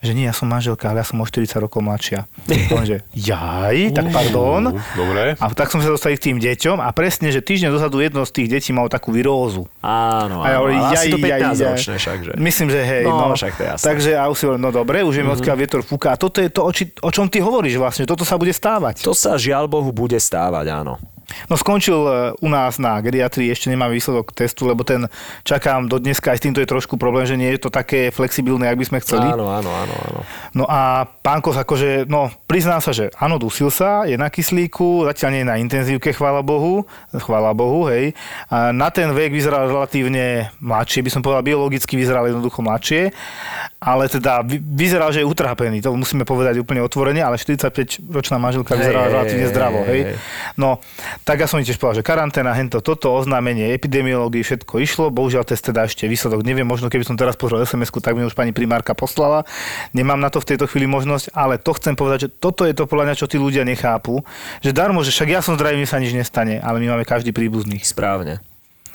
Že nie, ja som manželka, ale ja som o 40 rokov mladšia. On že, jaj, tak pardon. Dobre. A tak som sa dostali k tým deťom a presne, že týždeň dozadu jedno z tých detí malo takú virózu. Áno, A ja áno, hovorím, jaj, to 15 jaj, jaj. ročné však, že? Myslím, že hej. No, No, však to je jasné. Takže a už si hovorím, no dobre, už vieme, odkiaľ vietor fúka. A toto je to, o, či, o čom ty hovoríš vlastne. Toto sa bude stávať. To sa žiaľ Bohu bude stávať, áno. No skončil e, u nás na geriatrii, ešte nemám výsledok testu, lebo ten čakám do dneska, aj s týmto je trošku problém, že nie je to také flexibilné, ak by sme chceli. Áno, áno, áno, áno. No a pán Kos akože, no prizná sa, že áno, dusil sa, je na kyslíku, zatiaľ nie je na intenzívke, chvála Bohu, chvála Bohu, hej. A na ten vek vyzeral relatívne mladšie, by som povedal, biologicky vyzeral jednoducho mladšie, ale teda vy- vyzeral, že je utrápený, to musíme povedať úplne otvorene, ale 45-ročná manželka vyzerala relatívne zdravo, hej. No, tak ja som im tiež povedal, že karanténa, hento, toto, oznámenie epidemiológii, všetko išlo. Bohužiaľ, test teda ešte výsledok neviem. Možno keby som teraz pozrel sms tak mi už pani primárka poslala. Nemám na to v tejto chvíli možnosť, ale to chcem povedať, že toto je to podľa mňa, čo tí ľudia nechápu. Že darmo, že však ja som zdravý, mne sa nič nestane, ale my máme každý príbuzný. Správne.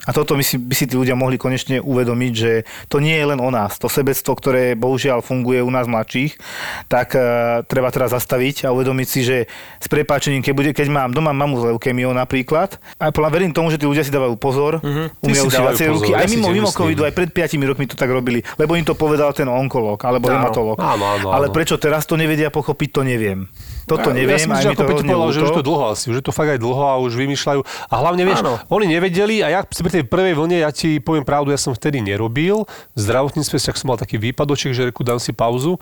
A toto by si, by si tí ľudia mohli konečne uvedomiť, že to nie je len o nás. To sebectvo, ktoré bohužiaľ funguje u nás mladších, tak uh, treba teraz zastaviť a uvedomiť si, že s prepáčením, keď, bude, keď mám doma mamu s leukémiou napríklad, a verím tomu, že tí ľudia si dávajú pozor. Ty umiejú si pozor, ruky, aj mimo, mimo covidu, aj pred 5 rokmi to tak robili, lebo im to povedal ten onkolog alebo Áno. hematolog. Áno, áno, Ale prečo teraz to nevedia pochopiť, to neviem. Toto neviem, ja si aj myslím, že mi to povedal, že už to dlho asi, už je to fakt aj dlho a už vymýšľajú. A hlavne, vieš, Áno. oni nevedeli a ja pri tej prvej vlne, ja ti poviem pravdu, ja som vtedy nerobil. V zdravotníctve však som mal taký výpadoček, že reku dám si pauzu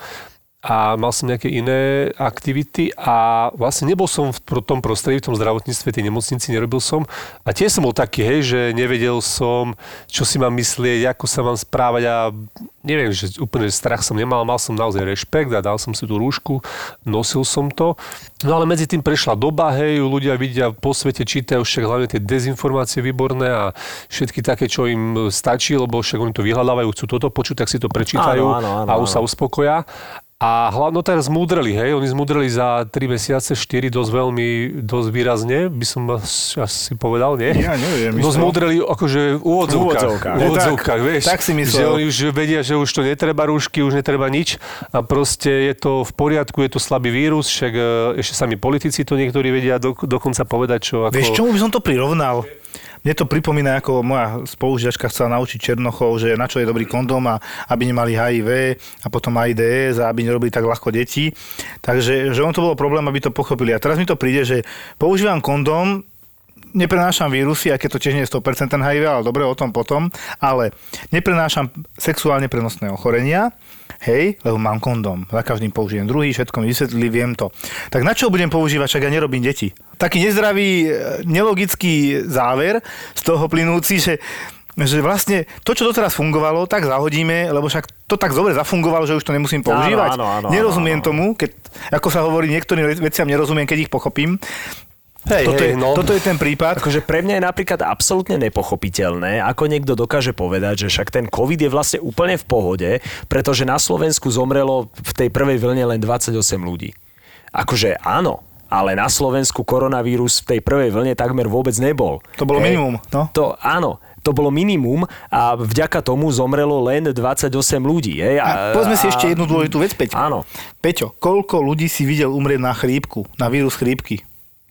a mal som nejaké iné aktivity a vlastne nebol som v tom prostredí, v tom zdravotníctve, tej nemocnici, nerobil som. A tiež som bol taký, hej, že nevedel som, čo si mám myslieť, ako sa mám správať a neviem, že úplne strach som nemal, mal som naozaj rešpekt a dal som si tú rúšku, nosil som to. No ale medzi tým prešla doba, hej, ľudia vidia po svete, čítajú však hlavne tie dezinformácie výborné a všetky také, čo im stačí, lebo však oni to vyhľadávajú, chcú toto počuť, tak si to prečítajú Áno, áno, áno, a už sa uspokoja. A hlavne, no teraz zmúdreli, hej, oni zmúdreli za 3 mesiace, 4 dosť veľmi, dosť výrazne, by som as- asi povedal, nie? Ja neviem, No zmúdreli akože v úvodzovkách. úvodzovkách. V úvodzovkách, Tak, vieš. tak si myslel. Že oni už vedia, že už to netreba rúšky, už netreba nič a proste je to v poriadku, je to slabý vírus, však e, ešte sami politici to niektorí vedia do, dokonca povedať, čo ako... Vieš, čomu by som to prirovnal? Mne to pripomína, ako moja spolužiačka chcela naučiť Černochov, že na čo je dobrý kondóm a aby nemali HIV a potom AIDS a aby nerobili tak ľahko deti. Takže že on to bolo problém, aby to pochopili. A teraz mi to príde, že používam kondóm, neprenášam vírusy, aj keď to tiež nie je 100% HIV, ale dobre, o tom potom, ale neprenášam sexuálne prenosné ochorenia, hej, lebo mám kondóm, za každým použijem druhý, všetko mi vysvetlili, viem to. Tak na čo budem používať, však ja nerobím deti? Taký nezdravý, e, nelogický záver z toho plynúci, že že vlastne to, čo doteraz fungovalo, tak zahodíme, lebo však to tak dobre zafungovalo, že už to nemusím používať. áno, áno, nerozumiem áno, tomu, keď, ako sa hovorí, niektorým veciam nerozumiem, keď ich pochopím. Hej, toto, hej, je, no. toto je ten prípad. Akože pre mňa je napríklad absolútne nepochopiteľné, ako niekto dokáže povedať, že však ten COVID je vlastne úplne v pohode, pretože na Slovensku zomrelo v tej prvej vlne len 28 ľudí. Akože áno, ale na Slovensku koronavírus v tej prvej vlne takmer vôbec nebol. To bolo Hej. minimum, no. To, áno, to bolo minimum a vďaka tomu zomrelo len 28 ľudí. Hej. A povedzme si ešte jednu dôležitú vec, Peťo. Áno. Peťo, koľko ľudí si videl umrieť na chrípku, na vírus chrípky?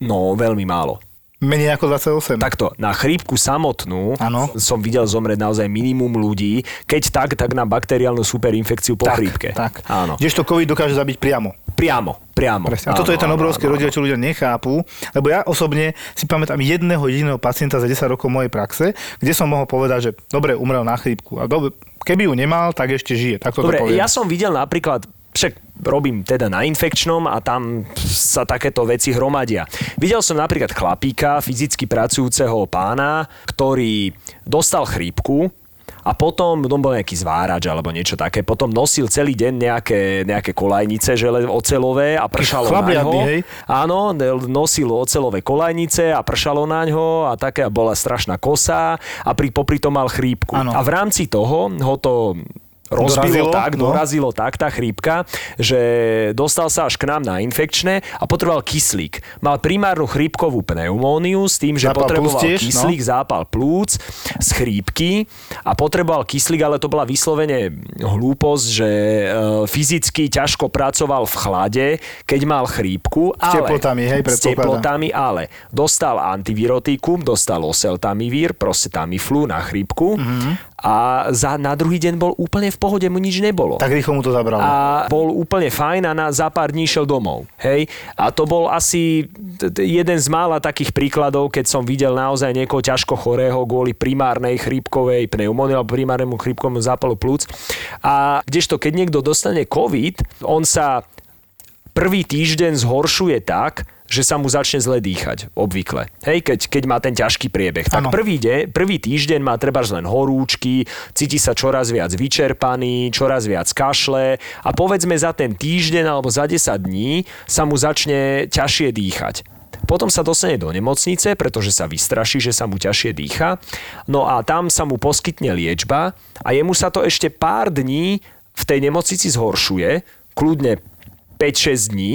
No, veľmi málo. Menej ako 28. Takto, na chrípku samotnú Áno. som videl zomrieť naozaj minimum ľudí, keď tak, tak na bakteriálnu superinfekciu po tak, chrípke. Tak. Áno. Kdežto COVID dokáže zabiť priamo. Priamo, priamo. Presne. A toto je ten obrovský rozdiel, čo ľudia nechápu, lebo ja osobne si pamätám jedného jediného pacienta za 10 rokov mojej praxe, kde som mohol povedať, že dobre, umrel na chrípku. A dobre, keby ju nemal, tak ešte žije. Tak toto Dobre, poviem. ja som videl napríklad, však robím teda na infekčnom a tam sa takéto veci hromadia. Videl som napríklad chlapíka, fyzicky pracujúceho pána, ktorý dostal chrípku, a potom, on bol nejaký zvárač alebo niečo také, potom nosil celý deň nejaké, nejaké kolajnice žele, ocelové a pršalo na chlabliadny, ňo. hej? Áno, nosil ocelové kolajnice a pršalo na ňo a taká bola strašná kosa a pri, popri tom mal chrípku. Áno. A v rámci toho ho to rozbilo Dorazilo, tak, no. dorazilo tak tá chrípka, že dostal sa až k nám na infekčné a potreboval kyslík. Mal primárnu chrípkovú pneumóniu s tým, že Zápal potreboval tiež, no. kyslík, zápal plúc z chrípky a potreboval kyslík, ale to bola vyslovene hlúposť, že e, fyzicky ťažko pracoval v chlade, keď mal chrípku. S ale, teplotami, hej, S teplotami, ale dostal antivirotikum, dostal oseltamivír, proste Tamiflu na chrípku Mhm. A za, na druhý deň bol úplne v pohode, mu nič nebolo. Tak rýchlo mu to zabralo. A bol úplne fajn a na, za pár dní šiel domov. Hej? A to bol asi jeden z mála takých príkladov, keď som videl naozaj niekoho ťažko chorého kvôli primárnej chrípkovej pneumónii alebo primárnemu chrípkovému zápalu plúc. A kdežto, keď niekto dostane COVID, on sa prvý týždeň zhoršuje tak, že sa mu začne zle dýchať, obvykle. Hej, keď, keď má ten ťažký priebeh. Tak prvý, de, prvý týždeň má treba len horúčky, cíti sa čoraz viac vyčerpaný, čoraz viac kašle a povedzme za ten týždeň alebo za 10 dní sa mu začne ťažšie dýchať. Potom sa dostane do nemocnice, pretože sa vystraší, že sa mu ťažšie dýcha. No a tam sa mu poskytne liečba a jemu sa to ešte pár dní v tej nemocnici zhoršuje, kľudne 5-6 dní,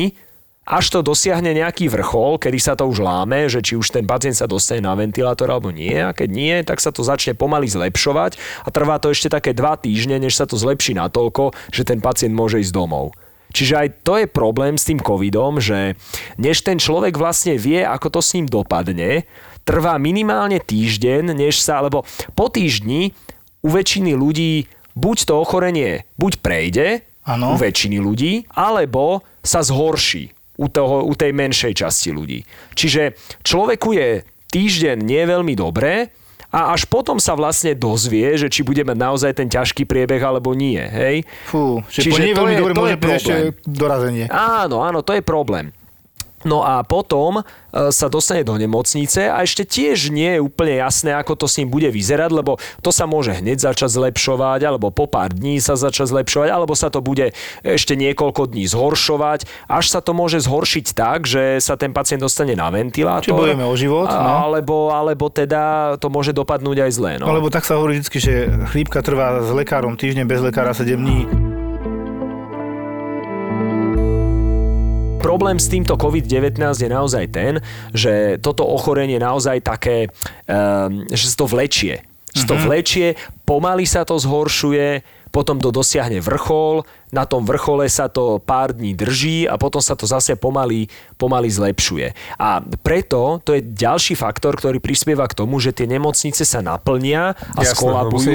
až to dosiahne nejaký vrchol, kedy sa to už láme, že či už ten pacient sa dostane na ventilátor alebo nie. A keď nie, tak sa to začne pomaly zlepšovať a trvá to ešte také dva týždne, než sa to zlepší natoľko, že ten pacient môže ísť domov. Čiže aj to je problém s tým covidom, že než ten človek vlastne vie, ako to s ním dopadne, trvá minimálne týždeň, než sa, alebo po týždni u väčšiny ľudí buď to ochorenie buď prejde, Áno. u väčšiny ľudí, alebo sa zhorší u, toho, u tej menšej časti ľudí. Čiže človeku je týždeň nie veľmi dobré a až potom sa vlastne dozvie, že či bude mať naozaj ten ťažký priebeh alebo nie. Hej? Fú, že Čiže po nie to veľmi dobre môže prísť ešte dorazenie. Áno, áno, to je problém. No a potom e, sa dostane do nemocnice a ešte tiež nie je úplne jasné, ako to s ním bude vyzerať, lebo to sa môže hneď začať zlepšovať, alebo po pár dní sa začať zlepšovať, alebo sa to bude ešte niekoľko dní zhoršovať, až sa to môže zhoršiť tak, že sa ten pacient dostane na ventilátor. Čiže bojujeme o život, no. alebo, alebo teda to môže dopadnúť aj zle. No No. lebo tak sa hovorí vždy, že chrípka trvá s lekárom týždeň, bez lekára 7 dní. Problém s týmto COVID-19 je naozaj ten, že toto ochorenie je naozaj také, um, že sa to vlečie. Že to vlečie, pomaly sa to zhoršuje, potom to dosiahne vrchol, na tom vrchole sa to pár dní drží a potom sa to zase pomaly, pomaly zlepšuje. A preto to je ďalší faktor, ktorý prispieva k tomu, že tie nemocnice sa naplnia a Jasné, lebo skolabujú.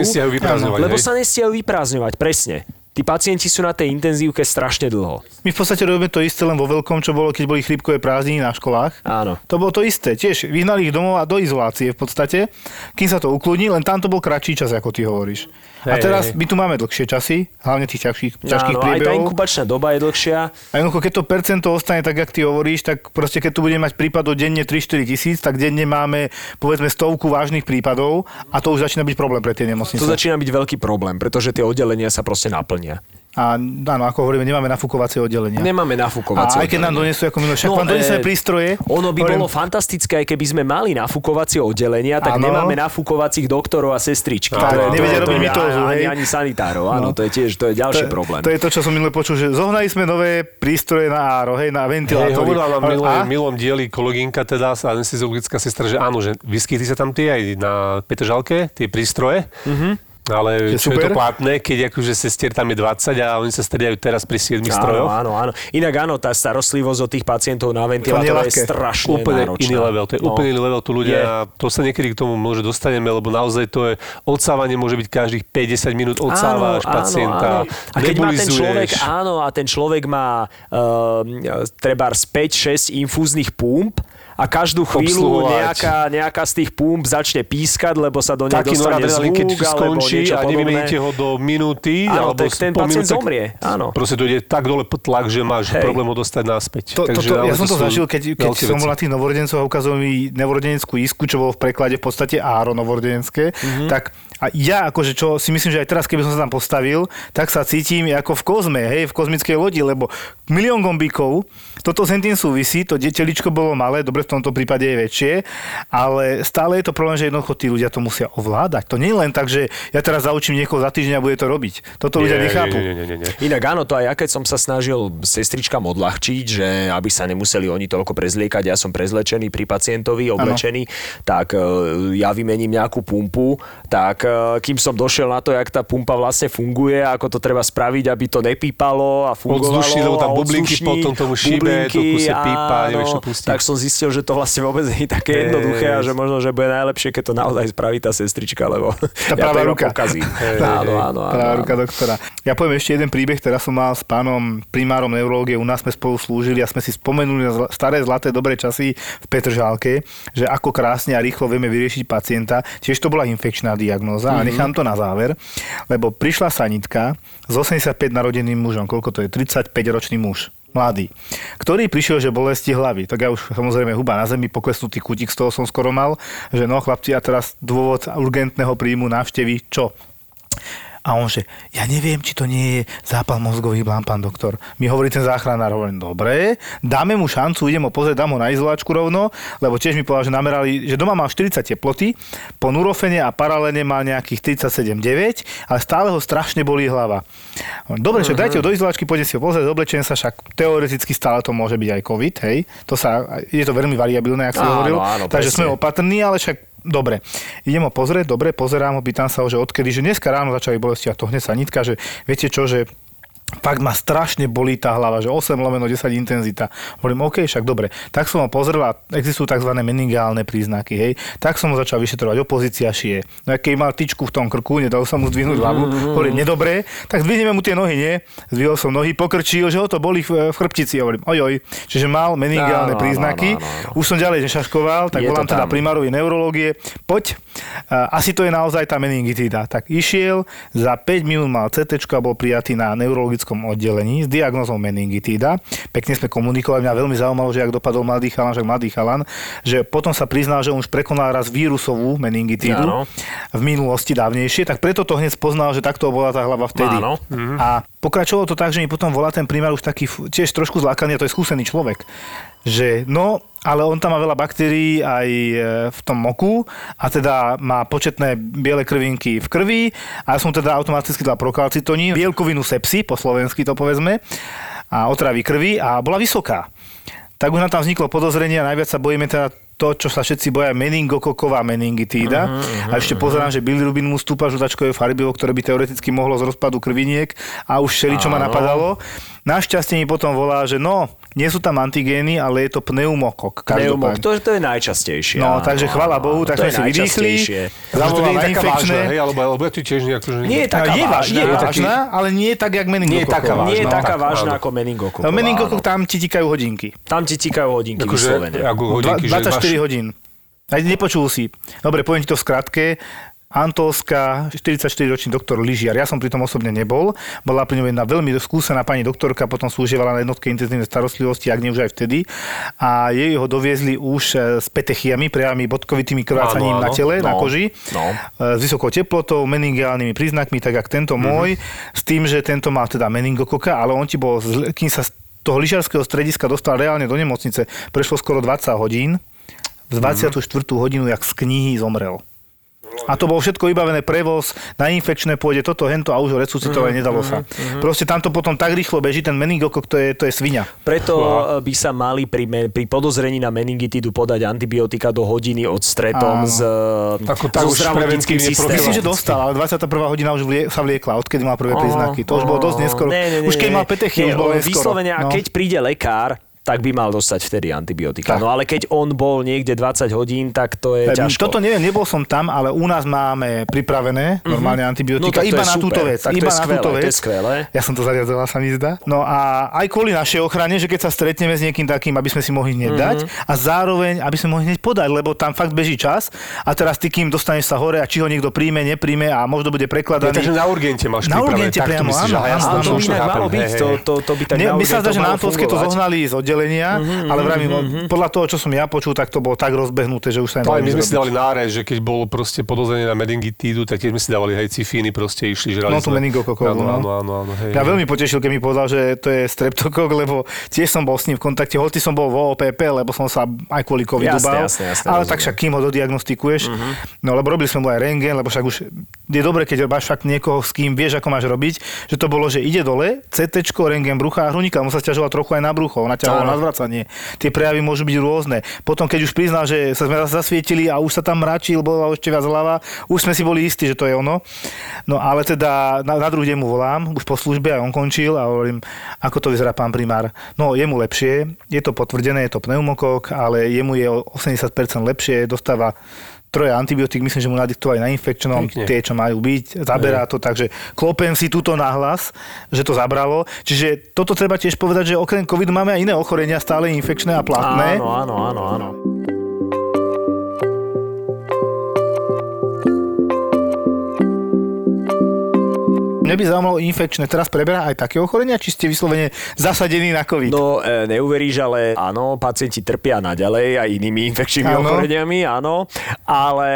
Lebo sa nestiajú vyprázdňovať, presne. Tí pacienti sú na tej intenzívke strašne dlho. My v podstate robíme to isté len vo veľkom, čo bolo, keď boli chrípkové prázdniny na školách. Áno. To bolo to isté. Tiež vyhnali ich domov a do izolácie v podstate, kým sa to ukludní, len tam to bol kratší čas, ako ty hovoríš. A teraz my tu máme dlhšie časy, hlavne tých ťažkých, ťažkých Áno, aj tá priebehov. inkubačná doba je dlhšia. A jednoducho, keď to percento ostane tak, jak ty hovoríš, tak proste keď tu budeme mať prípadov denne 3-4 tisíc, tak denne máme povedzme stovku vážnych prípadov a to už začína byť problém pre tie nemocnice. To začína byť veľký problém, pretože tie oddelenia sa proste naplnia. A áno, ako hovoríme, nemáme nafúkovacie oddelenia. Nemáme a nafúkovacie aj keď nám oddelenie. donesú, ako minulé, však No, vám donesú e, prístroje. Ono by hovorím, bolo fantastické, aj keby sme mali nafúkovacie oddelenia, tak Áno. nemáme nafúkovacích doktorov a sestričky. Tak, To je- nevedia to- to robiť je- mitózu, ani, hej. ani sanitárov, áno, No. to je tiež to je ďalší to, problém. To je to, čo som minule počul, že zohnali sme nové prístroje na áro, hej, na Hej, ventilátory. hovorila nám Ale- milé, a? milom dieli kolegynka, teda anesteziologická sestra, že áno, že vyskytli sa tam tie aj na Petržalke, tie prístroje. Mm-hmm. Ale Je čo je to super. platné, keď akože sestier tam je 20 a oni sa striedajú teraz pri 7 strojoch. Áno, áno, áno. Inak áno, tá starostlivosť od tých pacientov na ventilátore je ľahké. strašne Úplne náročná. iný level, to je No. úplne iný level, tu Je. ľudia, to sa niekedy k tomu môže dostaneme, lebo naozaj to je, odsávanie môže byť každých 50 minút, odsávaš pacienta, A keď má ten človek, áno, a ten človek má uh, treba 5-6 infúznych pump a každú chvíľu nejaká, nejaká z tých pump začne pískať, lebo sa do nej Taký dostane keď zvuk, alebo skončí a nevymeníte ho do minúty, Áno, alebo tak ten pacient minúte, zomrie, áno. Proste to ide tak dole tlak, že máš Hej. problém ho dostať naspäť. To, to, Takže to, ja naozaj som to zažil, keď, keď som bol na tých novorodencov a ukazoval mi novorodeneckú isku, čo bolo v preklade v podstate áro novorodenské, Mhm. mm-hmm. tak a ja akože čo si myslím, že aj teraz, keby som sa tam postavil, tak sa cítim ako v kozme, hej, v kozmickej lodi, lebo milión gombíkov, toto s tým súvisí, to deteličko bolo malé, dobre v tomto prípade je väčšie, ale stále je to problém, že jednoducho tí ľudia to musia ovládať. To nie je len tak, že ja teraz zaučím niekoho za týždeň a bude to robiť. Toto ľudia Nie, nechápu. Nie, nie, nie, nie. Inak áno, to aj ja keď som sa snažil sestričkám odľahčiť, že aby sa nemuseli oni toľko prezliekať, ja som prezlečený pri pacientovi, oblečený, tak e, ja vymením nejakú pumpu, tak e, kým som došiel na to, jak tá pumpa vlastne funguje, ako to treba spraviť, aby to nepípalo a fungovalo. Odzduší, lebo tam bublinky potom tomu šíbe, to kuse pípa, áno, nevieš pustiť. Tak som zistil, že to vlastne vôbec nie je také jednoduché a že možno, že bude najlepšie, keď to naozaj spraví tá sestrička, lebo Tá ja to pravá iba ruka. pokazím. Hej, Áno, áno, áno. Pravá áno. ruka doktora. Ja poviem ešte jeden príbeh, teraz som mal s pánom primárom neurológie, u nás sme spolu slúžili a sme si spomenuli na zla- staré zlaté dobré časy v Petržálke, že ako krásne a rýchlo vieme vyriešiť pacienta. Tiež to bola infekčná diagnóza Mhm. a nechám to na záver, lebo prišla sanitka s 85 narodeným mužom, koľko to je, 35-ročný muž mladý, ktorý prišiel, že bolesti hlavy. Tak ja už samozrejme huba na zemi, poklesnutý kutík z toho som skoro mal, že no chlapci, a teraz dôvod urgentného príjmu návštevy, čo? A on že, ja neviem, či to nie je zápal mozgových blám, pán doktor. Mi hovorí ten záchranár, hovorím, dobre, dáme mu šancu, idem ho pozrieť, dám ho na izolačku rovno, lebo tiež mi povedal, že namerali, že doma mal 40 teploty, po nurofene a paralene mal nejakých 37,9, ale stále ho strašne bolí hlava. Dobre, že dajte ho do izolačky, poďte si ho pozrieť, oblečen sa, však teoreticky stále to môže byť aj COVID, hej. To sa, je to veľmi variabilné, ak si hovoril. áno, takže presne. sme opatrní, ale však Dobre, idem ho pozrieť, dobre, pozerám ho, pýtam sa ho, že odkedy, že dneska ráno začali bolesti a to hneď sa nitka, že viete čo, že fakt ma strašne bolí tá hlava, že 8 lomeno 10 intenzita. Hovorím, OK, však dobre. Tak som ho pozrel a existujú tzv. meningálne príznaky, hej. Tak som ho začal vyšetrovať, opozícia šie. No keď mal tyčku v tom krku, nedal som mu zdvihnúť hlavu, hovorím, nedobré, tak zdvihneme mu tie nohy, nie? Zdvihol som nohy, pokrčil, že ho to boli v, v chrbtici, hovorím, ojoj. Čiže mal meningálne áno, príznaky. áno, áno. Už som ďalej nešaškoval, tak Je volám teda primárovi neurológie, poď, asi to je naozaj tá meningitída. Tak išiel, za 5 minút mal CT a bol prijatý na neurologickom oddelení s diagnózou meningitída. Pekne sme komunikovali, mňa veľmi zaujímalo, že ak dopadol mladý chalan, že mladý chalan, že potom sa priznal, že on už prekonal raz vírusovú meningitídu Áno. v minulosti dávnejšie, tak preto to hneď spoznal, že takto bola tá hlava vtedy. Áno. A pokračovalo to tak, že mi potom volá ten primár už taký tiež trošku zlákaný, a to je skúsený človek, že no, ale on tam má veľa baktérií aj e, v tom moku a teda má početné biele krvinky v krvi a ja som teda automaticky dal prokalcitonín, bielkovinu sepsy, po slovensky to povedzme, a otravy krvi a bola vysoká. Tak už nám tam vzniklo podozrenie a najviac sa bojíme teda to, čo sa všetci boja, meningokoková meningitída. Uh-huh, a ešte pozerám, že bilirubin mu stúpa žltačkové farbivo, ktoré by teoreticky mohlo z rozpadu krviniek a už všeli, čo ma napadalo. Našťastie mi potom volá, že no, nie sú tam antigény, ale je to pneumokok. Pneumok, to, to je najčastejšie. No, áno, takže chvála áno, Bohu, tak sme si vydýchli. Zavolal nie je na taká vážna, infekčné. hej, alebo, alebo je to tiež nejak, že... Nie je taká je, vážna, je vážna, ale nie je tak, jak meningokoková. Nie je taká vážna. Nie je no, taká tak, vážna ako meningokok. No, meningokok tam ti tikajú hodinky. Tam ti tikajú hodinky Akože, vyslovene. ako hodinky, Dva- že 24 máš... hodín. Aj nepočul si. Dobre, poviem ti to v skratke. Antolská, 44-ročný doktor Lyžiar. Ja som pri tom osobne nebol. Bola pri ňom jedna veľmi skúsená pani doktorka, potom slúžievala na jednotke intenzívnej starostlivosti, ak nie už aj vtedy. A jej ho doviezli už e, s petechiami, priamy bodkovitými krvácaním na tele, na No, koži. no. E, S vysokou teplotou, meningiálnymi príznakmi, tak ako tento môj, s tým, že tento mal teda meningokoka, ale on ti bol, kým sa z toho lyžiarského strediska dostal reálne do nemocnice, prešlo skoro 20 hodín. Z 24. hodinu, jak z knihy zomrel. A to bolo všetko vybavené prevoz na infekčné pôde, toto, hento a už ho resuscitovať nedalo sa. Proste tamto potom tak rýchlo beží ten meningokok, to je, to je svinia. Preto e, by sa mali pri, pri podozrení na meningitidu podať antibiotika do hodiny od stretom Áno. s, Ako tak so už zdravotníckým systémom. Myslím, že dostal, ale 21. hodina už vlie, sa vliekla, odkedy mal prvé príznaky. To už bolo dosť neskoro. Ne, ne, ne, už keď mal petechy, už bolo neskoro. Vyslovene, a No. keď príde lekár, tak by mal dostať vtedy antibiotika. Tak. No ale keď on bol niekde 20 hodín, tak to je ťažko. Toto neviem, nebol som tam, ale u nás máme pripravené normálne No, antibiotika. to iba na super. túto vec. Tak to iba je na skvelé, túto to je vec. skvelé. Ja som to zariadoval, sa mi zdá. No a aj kvôli našej ochrane, že keď sa stretneme s niekým takým, aby sme si mohli hneď dať Mhm. a zároveň, aby sme mohli hneď podať, lebo tam fakt beží čas a teraz ty, kým dostaneš sa hore a či ho niekto príjme, nepríjme a možno bude Ja, prekladaný. takže na urgente máš Na urgente to priamo, áno, to už by inak malo byť, to, to, to by tak my sa zdá, že na to zohnali z oddelenia, Mhm, ale vravím, podľa toho, čo som ja počul, tak to bolo tak rozbehnuté, že už sa No, aj nedalo my sme si dávali nárez, že keď bolo proste podozrenie na meningitídu, tak tiež sme si dávali hej cifíny, proste išli, žrali No, tú sme. meningokokovú, Áno, no. áno, áno, áno, hej. Mňa veľmi potešil, keď mi povedal, že to je streptokok, lebo tiež som bol s ním v kontakte, hoci som bol vo OPP, lebo som sa aj kvôli covidu Jasné, bál. jasné, jasné, ale tak však kým ho dodiagnostikuješ, no lebo robili sme mu aj rengen, lebo však už je dobre, keď máš fakt niekoho, s kým vieš, ako máš robiť, že to bolo, že ide dole, CT, rengen brucha a hrunika, mu sa ťažoval trochu aj na brucho, naťahoval Áno. na zvracanie. Tie prejavy môžu byť rôzne. Potom, keď už priznal, že sa sme zasvietili a už sa tam mračil, bola ešte viac hlava, už sme si boli istí, že to je ono. No ale teda na, na druhý deň mu volám, už po službe a on končil a hovorím, ako to vyzerá pán primár. No je mu lepšie, je to potvrdené, je to pneumokok, ale jemu je o 80% lepšie, dostáva troje antibiotík, myslím, že mu nadiktovali na infekčnom, Pekne. tie, čo majú byť, zaberá to, takže klopem si túto nahlas, že to zabralo. Čiže toto treba tiež povedať, že okrem covidu máme aj iné ochorenia, stále infekčné a platné. Áno, áno, áno, áno. Mňa by zaujímalo infekčné, teraz preberá aj také ochorenia, či ste vyslovene zasadení na COVID? No, e, neuveríš, ale áno, pacienti trpia naďalej aj inými infekčnými Áno. ochoreniami, áno. Ale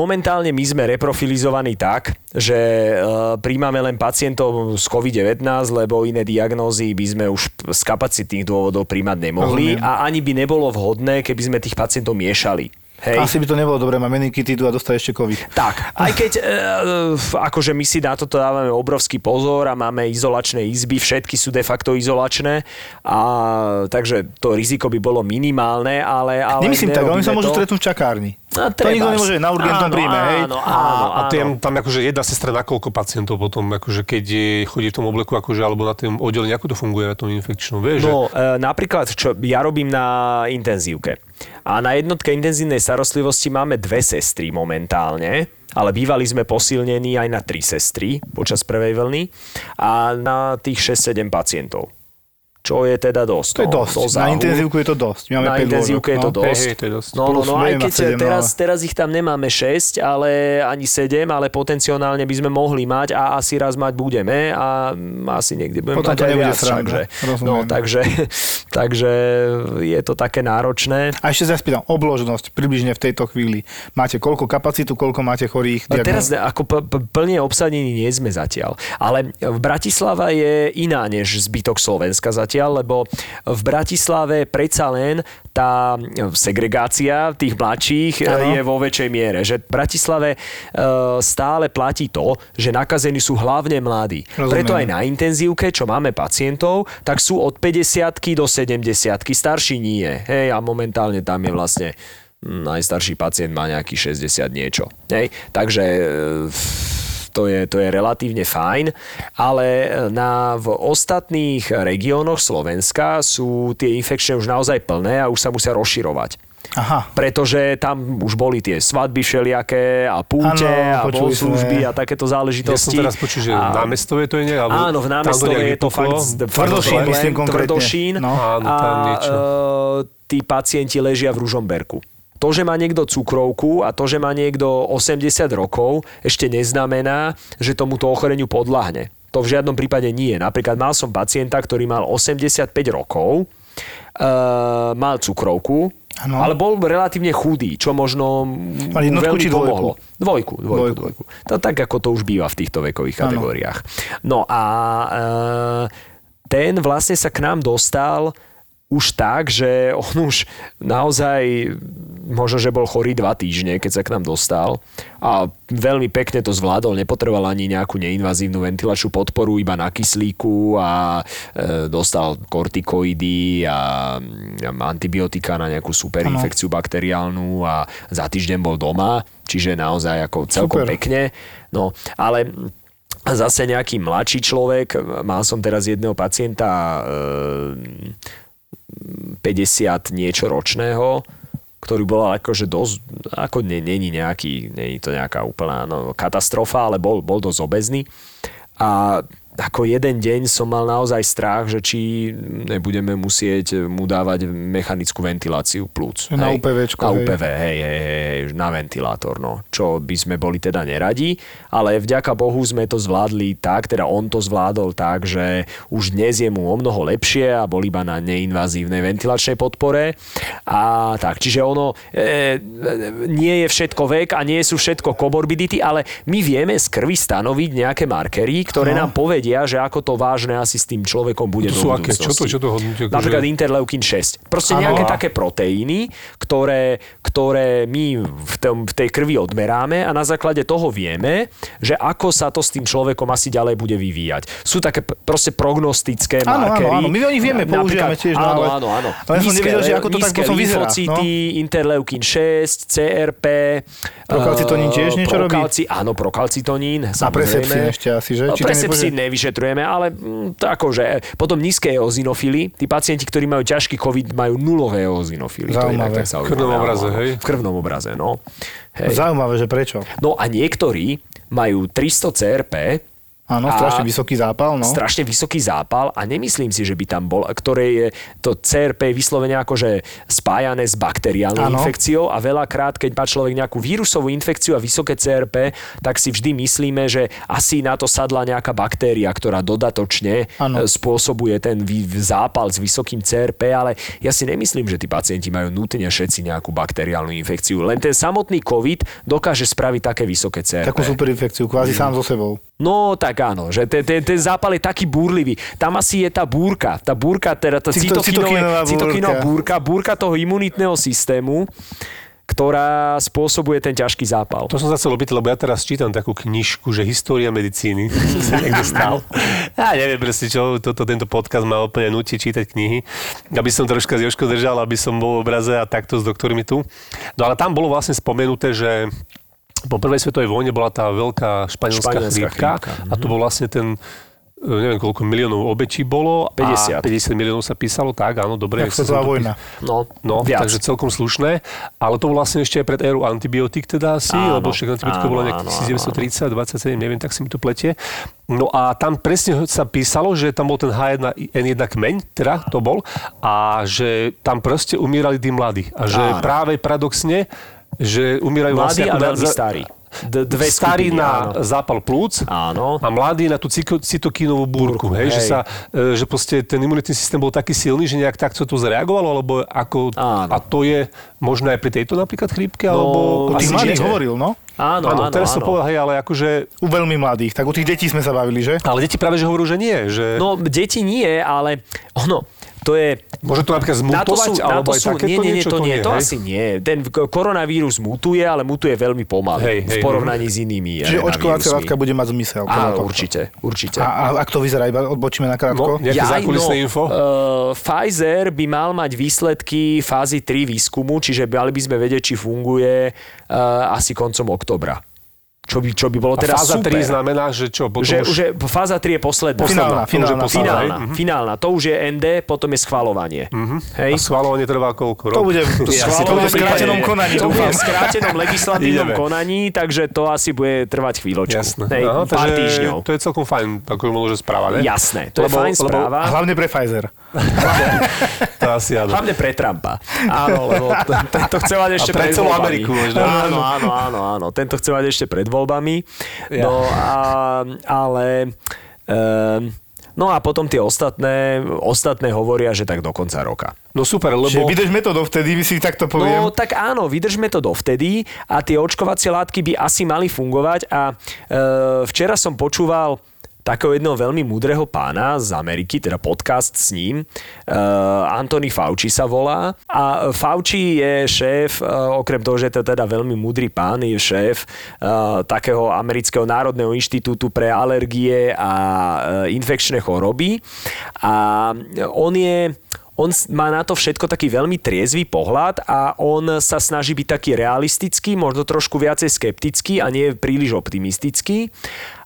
momentálne my sme reprofilizovaní tak, že e, príjmame len pacientov z COVID-19, lebo iné diagnózy by sme už z kapacitných dôvodov príjmať nemohli Rozumiem. a ani by nebolo vhodné, keby sme tých pacientov miešali. Hej. Asi by to nebolo dobré, má meningitídu a dostať ešte COVID. Tak, aj keď e, akože my si na toto dávame obrovský pozor a máme izolačné izby, všetky sú de facto izolačné, a takže to riziko by bolo minimálne, ale... ale Nemyslím tak, oni sa môžu to. stretnúť v čakárni. No, to nikto nemôže na urgentnom Áno, príjme, hej? Áno, áno, A áno. tam, tam akože jedna sestra na koľko pacientov potom, akože keď chodí v tom obleku, akože, alebo na tom oddelení, ako to funguje na tom infekčnom, vieš? No, e, napríklad, čo ja robím na intenzívke. A na jednotke intenzívnej starostlivosti máme dve sestry momentálne, ale bývali sme posilnení aj na tri sestry počas prvej vlny a na tých 6-7 pacientov. Čo je teda dosť. To je no, dosť. do na intenzívku je to dosť. My máme Na 5 intenzívke je to lôžok, dosť. Hej, to je dosť. No, no, no, aj keď na sedem, teraz, ale- teraz ich tam nemáme 6, ale ani 7, ale potenciálne by sme mohli mať a asi raz mať budeme a mm, asi niekde budeme Potom mať to aj viac. sranda. takže, no, takže, takže je to také náročné. A ešte sa spýtam, obložnosť približne v tejto chvíli. Máte koľko kapacitu, koľko máte chorých? No teraz ako p- p- plne obsadení nie sme zatiaľ. Ale v Bratislava je iná než zbytok Slovenska zatiaľ, lebo v Bratislave predsa len tá segregácia tých mladších ano. je vo väčšej miere. Že v Bratislave e, stále platí to, že nakazení sú hlavne mladí. Rozumiem. Preto aj na intenzívke, čo máme pacientov, tak sú od 50 do 70 starší nie. Hej, a momentálne tam je vlastne mm, najstarší pacient má nejaký 60 niečo. Hej, takže e, to je, to je relatívne fajn, ale na, v ostatných regiónoch Slovenska sú tie infekčné už naozaj plné a už sa musia rozširovať. Aha. Pretože tam už boli tie svadby všelijaké a púte Áno, a bohoslužby a takéto Ja som záležitosti. teraz počul, že a, námestové to je? Alebo Áno, v námestove nejak je to fakt Tvrdošín, problém, myslím konkrétne. Tvrdošín No. Áno, tam a niečo. e, tí pacienti ležia v Ružomberku. To, že má niekto cukrovku a to, že má niekto 80 rokov, ešte neznamená, že tomuto ochoreniu podľahne. To v žiadnom prípade nie. Napríklad mal som pacienta, ktorý mal 85 rokov, e, mal cukrovku, Áno. ale bol relatívne chudý, čo možno Mal jednotku veľmi či dvojku? pomohlo. Dvojku, dvojku, Dvojku. dvojku. To, tak ako to už býva v týchto vekových Áno. kategóriách. No a e, ten vlastne sa k nám dostal už tak, že on už naozaj možno, že bol chorý dva týždne, keď sa k nám dostal a veľmi pekne to zvládol, nepotreboval ani nejakú neinvazívnu ventilačnú podporu, iba na kyslíku a e, dostal kortikoidy a mm, antibiotika na nejakú superinfekciu bakteriálnu a za týždeň bol doma, čiže naozaj ako celkom Super. pekne. No, ale a zase nejaký mladší človek, mal som teraz jedného pacienta e, 50 niečo ročného, ktorý bol akože dosť, ako nie, není nejaký, není to nejaká úplná no, katastrofa, ale bol, bol dosť obezný. A ako jeden deň som mal naozaj strach, že či nebudeme musieť mu dávať mechanickú ventiláciu plúc. Na hej. UPVčko, Na hej. UPV, hej, hej, hej, na ventilátor, no. Čo by sme boli teda neradi, ale vďaka Bohu sme to zvládli tak, teda on to zvládol tak, že už dnes je mu o mnoho lepšie a bol iba na neinvazívnej ventilačnej podpore. A tak, čiže ono e, nie je všetko vek a nie sú všetko komorbidity, ale my vieme z krvi stanoviť nejaké markery, ktoré No. nám povedia, že ako to vážne asi s tým človekom bude To sú aké? Čo to- čo to? Akože- Napríklad interleukin 6. Proste Áno. nejaké také proteíny, ktoré, ktoré my v, tom, v tej krvi odmeráme a na základe toho vieme, že ako sa to s tým človekom asi ďalej bude vyvíjať. Sú také proste prognostické Áno, áno, markery. áno. My o nich vieme, používame tiež, no, Áno, ale- áno, áno. ale som nevedel, že ako to tak nízke potom vyzerá, lymfocyty, interleukin 6, CRP. Prokalcitonín eh, tiež niečo robí? prokalci- Áno, prokalcitonín, A presepsin ešte asi, že? No, presepsin nebude- nevyšetrujeme, ale mm, to akože, potom nízke eozinofily. Tí pacienti, ktorí majú ťažký COVID, majú nulové eozinofily. To je Zaujímavé. inak tak zaujímavé. V krvnom obraze, áno. hej? V krvnom obraze, no. Hej. Zaujímavé, že prečo? No a niektorí majú 300 CRP, Áno, strašne vysoký zápal, no. strašne vysoký zápal a nemyslím si, že by tam bol, ktoré je to CRP vyslovene akože spájané s bakteriálnou Áno. infekciou a veľakrát, keď má človek nejakú vírusovú infekciu a vysoké CRP, tak si vždy myslíme, že asi na to sadla nejaká baktéria, ktorá dodatočne Áno. e, spôsobuje ten zápal s vysokým CRP, ale ja si nemyslím, že tí pacienti majú nutne všetci nejakú bakteriálnu infekciu. Len ten samotný COVID dokáže spraviť také vysoké CRP. Takú superinfekciu, kvázi sám so sebou. No tak áno, že ten, ten, ten zápal je taký búrlivý. Tam asi je tá búrka, tá búrka, teda tá Cyto- cytokinová cytokinová, búrka. búrka, búrka toho imunitného systému, ktorá spôsobuje ten ťažký zápal. To som sa chcel opýtať, lebo ja teraz čítam takú knižku, že História medicíny. Som niekde stál. Ja neviem presne, čo toto, tento podcast ma úplne nutí čítať knihy. Aby som troška z Jožko držal, aby som bol v obraze a takto s doktormi tu. No ale tam bolo vlastne spomenuté, že po prvej svetovej vojne bola tá veľká španielská, Španielská chrípka, chrípka, a to bol vlastne ten e, neviem koľko miliónov obečí bolo 50. a 50 miliónov sa písalo, tak áno, dobre. Svetová to vojna. No, No, viac. takže celkom slušné. Ale to bolo vlastne ešte aj pred éru antibiotík teda asi, Áno, lebo však antibiotika bola nejak áno, áno, 1930, 27, neviem, tak si mi to pletie. No a tam presne sa písalo, že tam bol ten H1N1 kmeň, teda to bol, a že tam proste umírali tí mladí. A že Áno. práve paradoxne, že umierajú Mladý vlastne... a veľmi starý. D- dve starý skupiny, na áno. zápal plúc Áno. a mladý na tú cytokínovú búrku, Búrku, hej, že, hej. sa, e, že proste ten imunitný systém bol taký silný, že nejak takto to zareagovalo, alebo ako, Áno. a to je možné aj pri tejto napríklad chrípke, No, alebo... U tých mladých že- hovoril, no. Áno, Áno, áno, teraz áno. to povedal, hej, ale akože... U veľmi mladých. Tak u tých detí sme sa bavili, že? Ale deti práve, že hovorú, že nie, že... No, deti nie, ale ono, to je... Môže to napríklad Na to zmutovať, sú, na alebo to aj sú, nie, nie, nie, niečo, to nie, to hej? asi nie. Ten koronavírus mutuje, ale mutuje veľmi pomaly Hej, hej, v porovnaní s inými Čiže očkovacia arenavírusmi. látka bude mať zmysel. Áno, určite, určite. A, a ak to vyzerá, iba odbočíme na krátko? No, nejaké zákulisné info? Uh, Pfizer by mal mať výsledky fázy 3 výskumu, čiže mali by sme vedieť, či funguje uh, asi koncom oktobra. Čo by, čo by bolo A teda fáza super. 3 znamená, že čo? Potom že, už... že fáza 3 je posledná. Finálna, to už je finálna. posledná, hej? Finálna, Mhm. finálna. To už je ND, potom je schvalovanie. Hej? A schváľovanie trvá koľko? Rok? To bude, to, Ja si to bude v skrátenom konaní, To bude v skrátenom legislatívnom konaní, takže to asi bude trvať chvíľočku. Jasné. Hej, Aha, pár týždňov. To je celkom fajn, ako možno, že správa, ne? Jasné, to je Lebo- fajn lebo- správa. Hlavne pre Pfizer. To asi áno. Hlavne pre Trumpa. Áno, lebo tento chce mať ešte pred celú. Ameriku. Áno, áno, áno, áno. Tento chce mať ešte pred voľbami. Ja. No, a, ale... Um, no a potom tie ostatné, ostatné hovoria, že tak do konca roka. No super, lebo... Čiže vydržme to dovtedy, my si tak to poviem. No tak áno, vydržme to dovtedy a tie očkovacie látky by asi mali fungovať a e, včera som počúval takého jedného veľmi múdreho pána z Ameriky, teda podcast s ním. Uh, Anthony Fauci sa volá. A Fauci je šéf, uh, okrem toho, že je to teda veľmi múdry pán, je šéf uh, takého amerického národného inštitútu pre alergie a uh, infekčné choroby. A on je on má na to všetko taký veľmi triezvy pohľad a on sa snaží byť taký realistický, možno trošku viacej skeptický a nie príliš optimistický.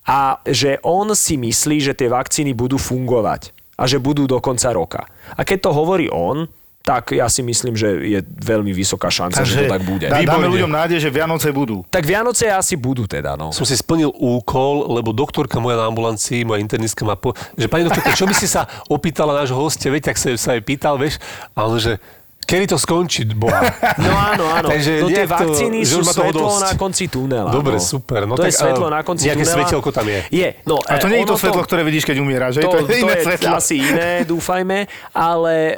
A že on si myslí, že tie vakcíny budú fungovať a že budú do konca roka. A keď to hovorí on, tak ja si myslím, že je veľmi vysoká šanca, že to tak bude. dá- dáme ľuďom nádej, že Vianoce budú. Tak Vianoce asi budú teda, no. Som si splnil úkol, lebo doktorka moja na ambulancii, moja internistka ma po... že pani doktorka, čo by si sa opýtala nášho hostia, viete, tak sa, sa jej pýtal, vieš, a on, že kedy to skončí, boha. No áno, áno. Takže no tie to- vakcíny že sú svetlo dosť. na konci tunela. Dobre, no. super. No to tak, je svetlo na konci nejaké tunela. svetelko tam je. Je. No, A to nie je to svetlo, ktoré vidíš, keď umieraš, že? to, To, je iné to je svetlo. asi iné, dúfajme, ale um,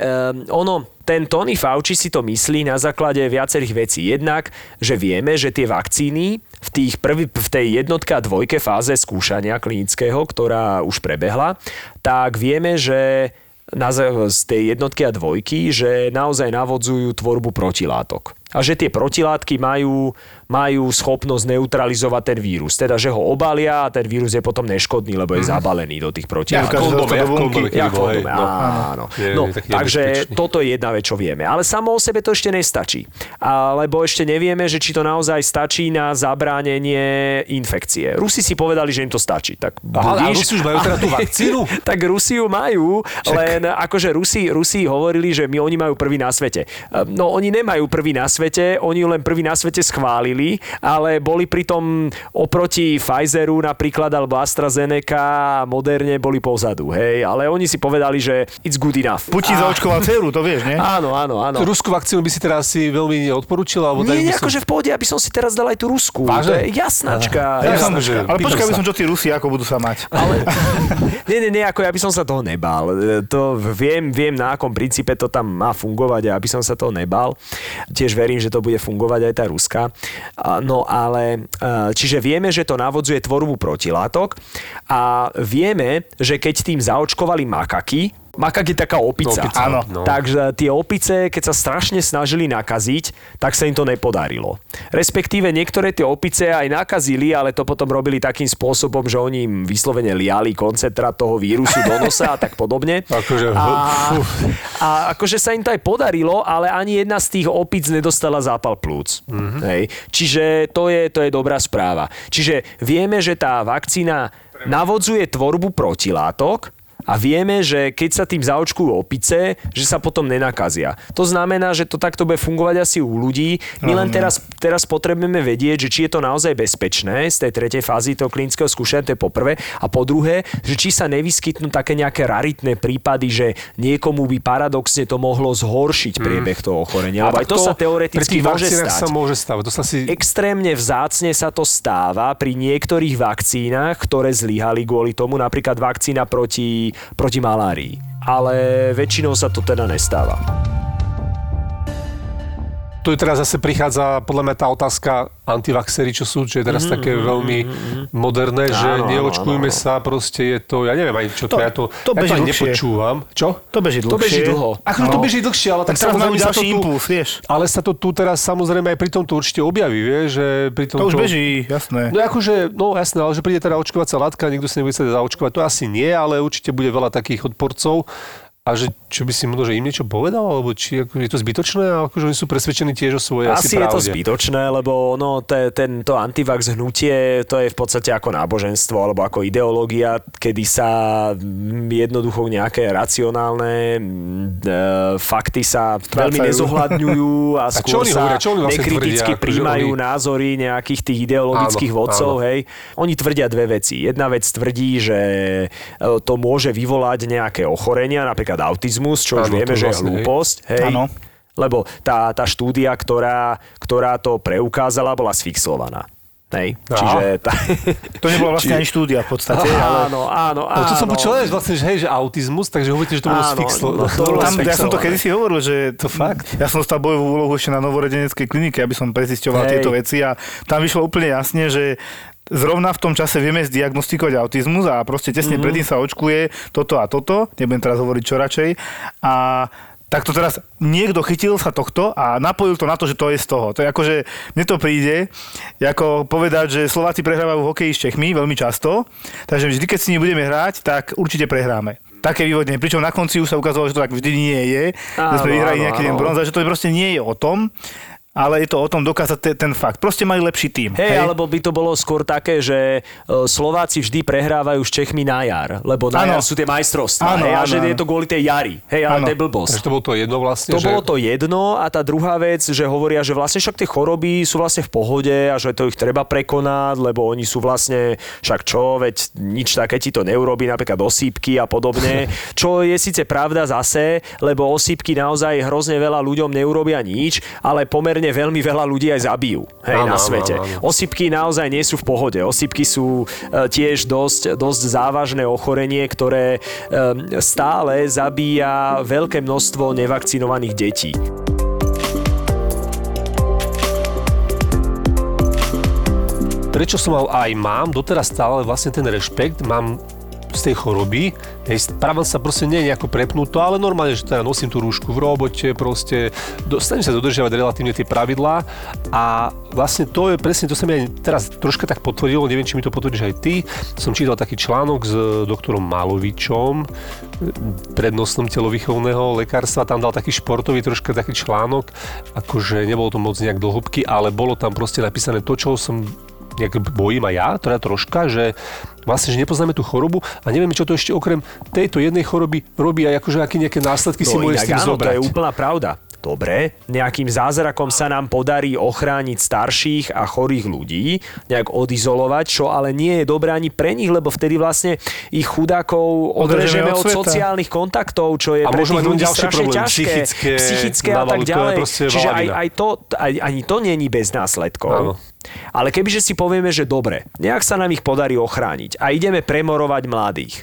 ono, ten Tony Fauci si to myslí na základe viacerých vecí. Jednak, že vieme, že tie vakcíny v, tých prvý, v tej jednotke a dvojke fáze skúšania klinického, ktorá už prebehla, tak vieme, že na, z tej jednotky a dvojky, že naozaj navodzujú tvorbu protilátok. A že tie protilátky majú, majú schopnosť neutralizovať ten vírus. Teda, že ho obalia a ten vírus je potom neškodný, lebo je zabalený do tých protilátok. Ja kondome, no. áno. Je- No, je takže nebezpečný. toto je jedna vec, čo vieme. Ale samo o sebe to ešte nestačí. Lebo ešte nevieme, že či to naozaj stačí na zabránenie infekcie. Rusi si povedali, že im to stačí. Tak Aha, a budíš, Rusi už majú teda tú vakcínu? tak Rusi ju majú, len akože Rusi, Rusi hovorili, že my oni majú prvý na svete. Ehm, No oni nemajú prvý na svete, oni ju len prvý na svete schválili, ale boli pritom oproti Pfizeru napríklad alebo AstraZeneca a Moderne boli pozadu, hej, ale oni si povedali, že it's good enough. Putin A- zaočkoval dceru, to vieš, nie? Áno, áno, áno. Ruskú vakcínu by si teraz asi veľmi neodporúčil? Alebo Nie, by nie, som... akože v pohode, aby som si teraz dal aj tú Rusku. Vážne? To je jasnačka. Ja som, že ale počkaj, by som, čo tí Rusi, ako budú sa mať. Ale, nie, nie, nie, ako ja by som sa toho nebal. To viem, viem na akom princípe to tam má fungovať a aby som sa toho nebal. Tiež verím, že to bude fungovať aj tá Ruska. No ale, e, čiže vieme, že to navodzuje tvorbu protilátok a vieme, že keď tým zaočkovali makaky, Makak je taká opica. Opica, Áno. no. Takže tie opice, keď sa strašne snažili nakaziť, tak sa im to nepodarilo. Respektíve niektoré tie opice aj nakazili, ale to potom robili takým spôsobom, že oni im vyslovene liali koncentrát toho vírusu do nosa a tak podobne. Akože, a, a akože sa im to aj podarilo, ale ani jedna z tých opic nedostala zápal plúc. Mm-hmm. Hej. Čiže to je, to je dobrá správa. Čiže vieme, že tá vakcína navodzuje tvorbu protilátok, a vieme, že keď sa tým zaočkujú opice, že sa potom nenakazia. To znamená, že to takto bude fungovať asi u ľudí. My len teraz, teraz potrebujeme vedieť, že či je to naozaj bezpečné z tej tretej fázy toho klinického skúšania, to je po prvé. A po druhé, že či sa nevyskytnú také nejaké raritné prípady, že niekomu by paradoxne to mohlo zhoršiť priebeh toho ochorenia. Lebo aj to, sa pri teoreticky môže stať. sa môže stávať. To sa si... Extrémne vzácne sa to stáva pri niektorých vakcínach, ktoré zlyhali kvôli tomu, napríklad vakcína proti, proti malárii. Ale väčšinou sa to teda nestáva. Tu teraz zase prichádza podľa mňa tá otázka antivaxery, čo sú, čo je teraz také veľmi moderné, že Áno, áno, neočkujme áno. sa, proste je to, ja neviem ani čo to, To- ja to, to ja to ani nepočúvam. Čo? To beží dlhšie. To beží dlho. Akože to beží dlhšie, ale tak, Tak samozrejme sa to impuls, vieš. ale sa to tu teraz samozrejme aj pri tomto určite objaví, vieš, že pri tomto... To už beží, jasné. No akože, no jasné, ale že príde teda očkovacia látka, nikto si nebude sa zaočkovať, to asi nie, ale určite bude veľa takých odporcov. A že čo by si možno, že im niečo povedal, alebo či ako, je to zbytočné, a akože oni sú presvedčení tiež o svojej asi, Asi je to zbytočné, lebo no, te, tento antivax hnutie, to je v podstate ako náboženstvo alebo ako ideológia, kedy sa jednoducho nejaké racionálne e, fakty sa veľmi nezohľadňujú a čo skôr sa hovoria? Čo oni vlastne nekriticky tvrdia? Akože príjmajú oni- názory nejakých tých ideologických Áno, vodcov. áno. Hej. Oni tvrdia dve veci. Jedna vec tvrdí, že e, to môže vyvolať nejaké ochorenia, napríklad autizmus, čo už Áno, vieme, to že je vlastne, hej. hlúposť. Hej. Áno. Lebo tá, tá štúdia, ktorá, ktorá to preukázala, bola sfixovaná. Hej. Aha. Čiže tá... To nebola vlastne ani štúdia v podstate, ale... Áno, áno, áno. No to som počul, že vlastne, že hej, že autizmus, takže hovoríte, že to bolo sfixlo. no to bolo Tam, ja som to kedysi hovoril, že to fakt. Ja som dostal bojovú úlohu ešte na novoredeneckej klinike, aby som prezisťoval Hej. tieto veci a tam vyšlo úplne jasne, že zrovna v tom čase vieme zdiagnostikovať autizmus a proste tesne mm-hmm. predtým sa očkuje toto a toto, nebudem teraz hovoriť čo radšej. A tak to teraz niekto chytil sa tohto a napojil to na to, že to je z toho. To je akože, mne to príde, ako povedať, že Slováci prehrávajú hokej s Čechmi veľmi často, takže vždy, keď si nebudeme hrať, tak určite prehráme. Také vývodne. Pričom na konci už sa ukázalo, že to tak vždy nie je. že sme Áno, vyhrali áno, nejaký áno. deň bronza, že to proste nie je o tom. Ale je to o tom dokázať te, ten fakt. Proste majú lepší tým. Hej, alebo by to bolo skôr také, že e, Slováci vždy prehrávajú s Čechmi na jar, lebo na Áno. jar sú tie majstrovstvá. Áno, hej, a áno, že je to kvôli tej jari. Hej, ale to je blbosť. Takže to bolo to jedno vlastne, To že... bolo to jedno a tá druhá vec, že hovoria, že vlastne však tie choroby sú vlastne v pohode a že to ich treba prekonať, lebo oni sú vlastne, však čo, veď nič také ti to neurobí, napríklad osýpky a podobne. Čo je síce pravda zase, lebo osýpky naozaj hrozne veľa ľuďom neurobia nič, ale pomerne veľmi veľa ľudí aj zabijú hej, Áno, na svete. áno, áno. Osýpky naozaj nie sú v pohode. Osýpky sú e, tiež dosť, dosť závažné ochorenie, ktoré e, stále zabíja veľké množstvo nevakcinovaných detí. prečo som mal aj mám doteraz stále vlastne ten rešpekt, mám z tej choroby. Hej, správam sa proste nie nejako prepnuto, ale normálne, že teda nosím tú rúšku v robote, proste do, snažím sa dodržiavať relatívne tie pravidlá a vlastne to je presne, to sa mi aj teraz troška tak potvrdilo, neviem, či mi to potvrdíš aj ty. Som čítal taký článok s doktorom Malovičom, prednostom telovýchovného lekárstva, tam dal taký športový troška taký článok, akože nebolo to moc nejak do hĺbky, ale bolo tam proste napísané to, čo som nejak bojím aj ja, teda troška, že vlastne, že nepoznáme tú chorobu a nevieme, čo to ešte okrem tejto jednej choroby robí aj akože aké nejaké následky si môže s tým No áno, zobrať. to je úplná pravda. Dobre, nejakým zázrakom sa nám podarí ochrániť starších a chorých ľudí, nejak odizolovať, čo ale nie je dobré ani pre nich, lebo vtedy vlastne ich chudákov Odrežeme od od sociálnych kontaktov, čo je A pre tých ľudí ďalšie strašne problémy, ťažké. psychické, psychické a tak ďalej. Čiže aj, aj to, aj, ani to není bez následkov. Áno. Ale kebyže si povieme, že dobre, nejak sa nám ich podarí ochrániť a ideme premorovať mladých,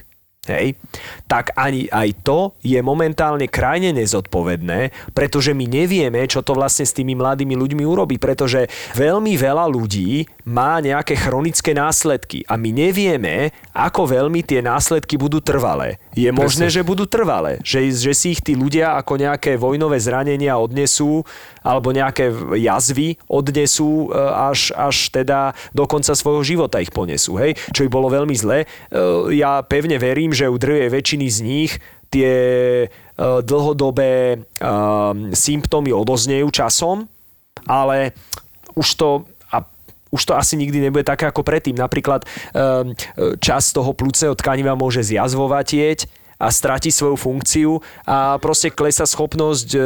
Hej, tak ani aj to je momentálne krajne nezodpovedné, pretože my nevieme, čo to vlastne s tými mladými ľuďmi urobí, pretože veľmi veľa ľudí má nejaké chronické následky a my nevieme, ako veľmi tie následky budú trvalé. Je možné, že budú trvalé, že, že si ich tí ľudia ako nejaké vojnové zranenia odnesú alebo nejaké jazvy odnesú e, až, až teda do konca svojho života ich ponesú, hej? čo by bolo veľmi zlé. E, Ja pevne verím, že u drvej väčšiny z nich tie e, dlhodobé e, symptómy odoznejú časom, ale už to už to asi nikdy nebude také ako predtým. Napríklad um, čas toho plúcneho tkaniva môže zjazvovatieť a stratí svoju funkciu a proste klesa schopnosť e,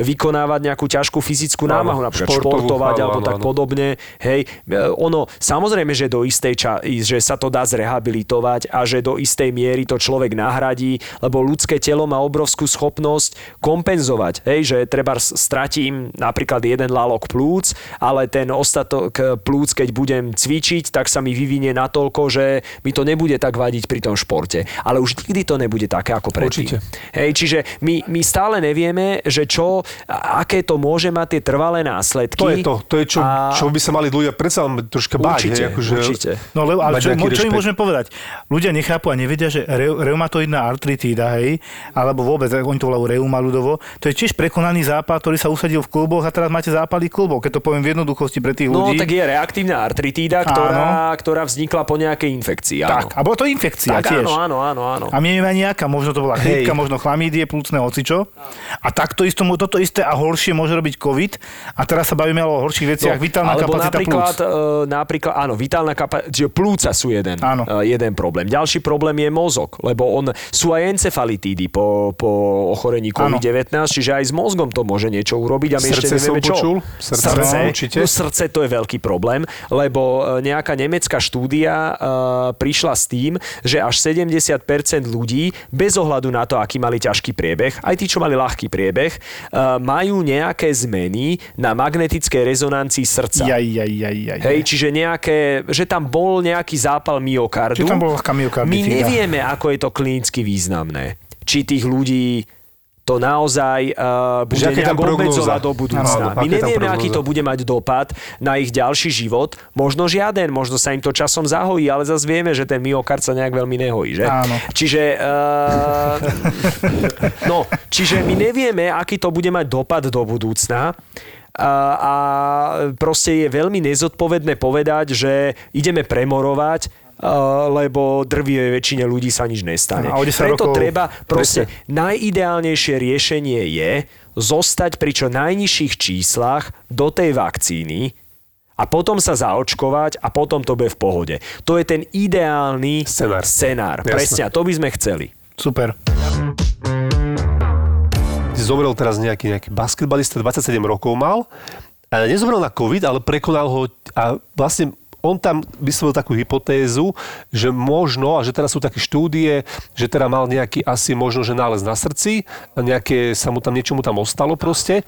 vykonávať nejakú ťažkú fyzickú Áno, námahu, napríklad športovú, športovať áno, alebo áno, tak áno. podobne. Hej, e, ono, samozrejme, že do istej ča- že sa to dá zrehabilitovať a že do istej miery to človek nahradí, lebo ľudské telo má obrovskú schopnosť kompenzovať. Hej, že treba stratím napríklad jeden lálok plúc, ale ten ostatok plúc, keď budem cvičiť, tak sa mi vyvinie natoľko, že mi to nebude tak vadiť pri tom športe. Ale už nikdy to nebude také ako predtým. Určite. Hej, čiže my, my stále nevieme, že čo, aké to môže mať tie trvalé následky. To je to, to je čo, A- čo by sa mali ľudia predsa troška báť. Určite, hej, akože, určite. No lebo, ale čo, čo im môžeme povedať? Ľudia nechápu a nevedia, že re, reumatoidná artritída, hej, alebo vôbec, oni to volajú reuma ľudovo, to je tiež prekonaný zápal, ktorý sa usadil v kluboch a teraz máte zápaly klubov, keď to poviem v jednoduchosti pre tých No, ľudí. tak je reaktívna artritída, ktorá, ktorá vznikla po nejakej infekcii. Áno. tak, a bola to infekcia tak tiež. áno, áno, áno, áno. A my nevieme ani aká, možno to bola chrípka, možno chlamídie, plúcne hocičo. A takto isto, toto isté a horšie môže robiť COVID. A teraz sa bavíme o horších veciach, vitálna No, alebo kapacita napríklad, plúc. e, napríklad, áno, vitálna kapacita, čiže plúca sú jeden, Áno. e, jeden problém. Ďalší problém je mozog, lebo on, sú aj encefalitídy po, po ochorení COVID-19, čiže aj s mozgom to môže niečo urobiť a my ešte Srdce som nevieme čo. počul. Srdce, srdce, no, určite. no, srdce to je veľký problém, lebo e, nejaká nemecká štúdia e, prišla s tým, že až 70% ľudí, bez ohľadu na to, aký mali ťažký priebeh, aj tí, čo mali ľahký priebeh, e, majú nejaké zmeny na magnetickej rezonancii srdca. Jaj, jaj, jaj, jaj. Hej, čiže nejaké, že tam bol nejaký zápal myokardu. Či tam bola ľahká myokarditída. My nevieme, ako je to klinicky významné. Či tých ľudí to naozaj uh, bude nejak obmedzovať do budúcna. Áno, My nevieme, aký to bude mať dopad na ich ďalší život. Možno žiaden, možno sa im to časom zahojí, ale zase vieme, že ten myokard sa nejak veľmi nehojí. Že? Áno. Čiže, uh, no, čiže my nevieme, aký to bude mať dopad do budúcna. A, a proste je veľmi nezodpovedné povedať, že ideme premorovať, lebo drvivej väčšine ľudí sa nič nestane. A o 10 Preto treba proste najideálnejšie riešenie je zostať pri čo najnižších číslach do tej vakcíny a potom sa zaočkovať a potom to bude v pohode. To je ten ideálny Scenár. scenár. Presne, to by sme chceli. Super. Zomrel teraz nejaký, nejaký basketbalista, 27 rokov mal. Nezomrel na COVID, ale prekonal ho a vlastne on tam vyslovil takú hypotézu, že možno, a že teraz sú také štúdie, že teda mal nejaký asi možno, že nález na srdci, a nejaké, sa mu tam niečo mu tam ostalo proste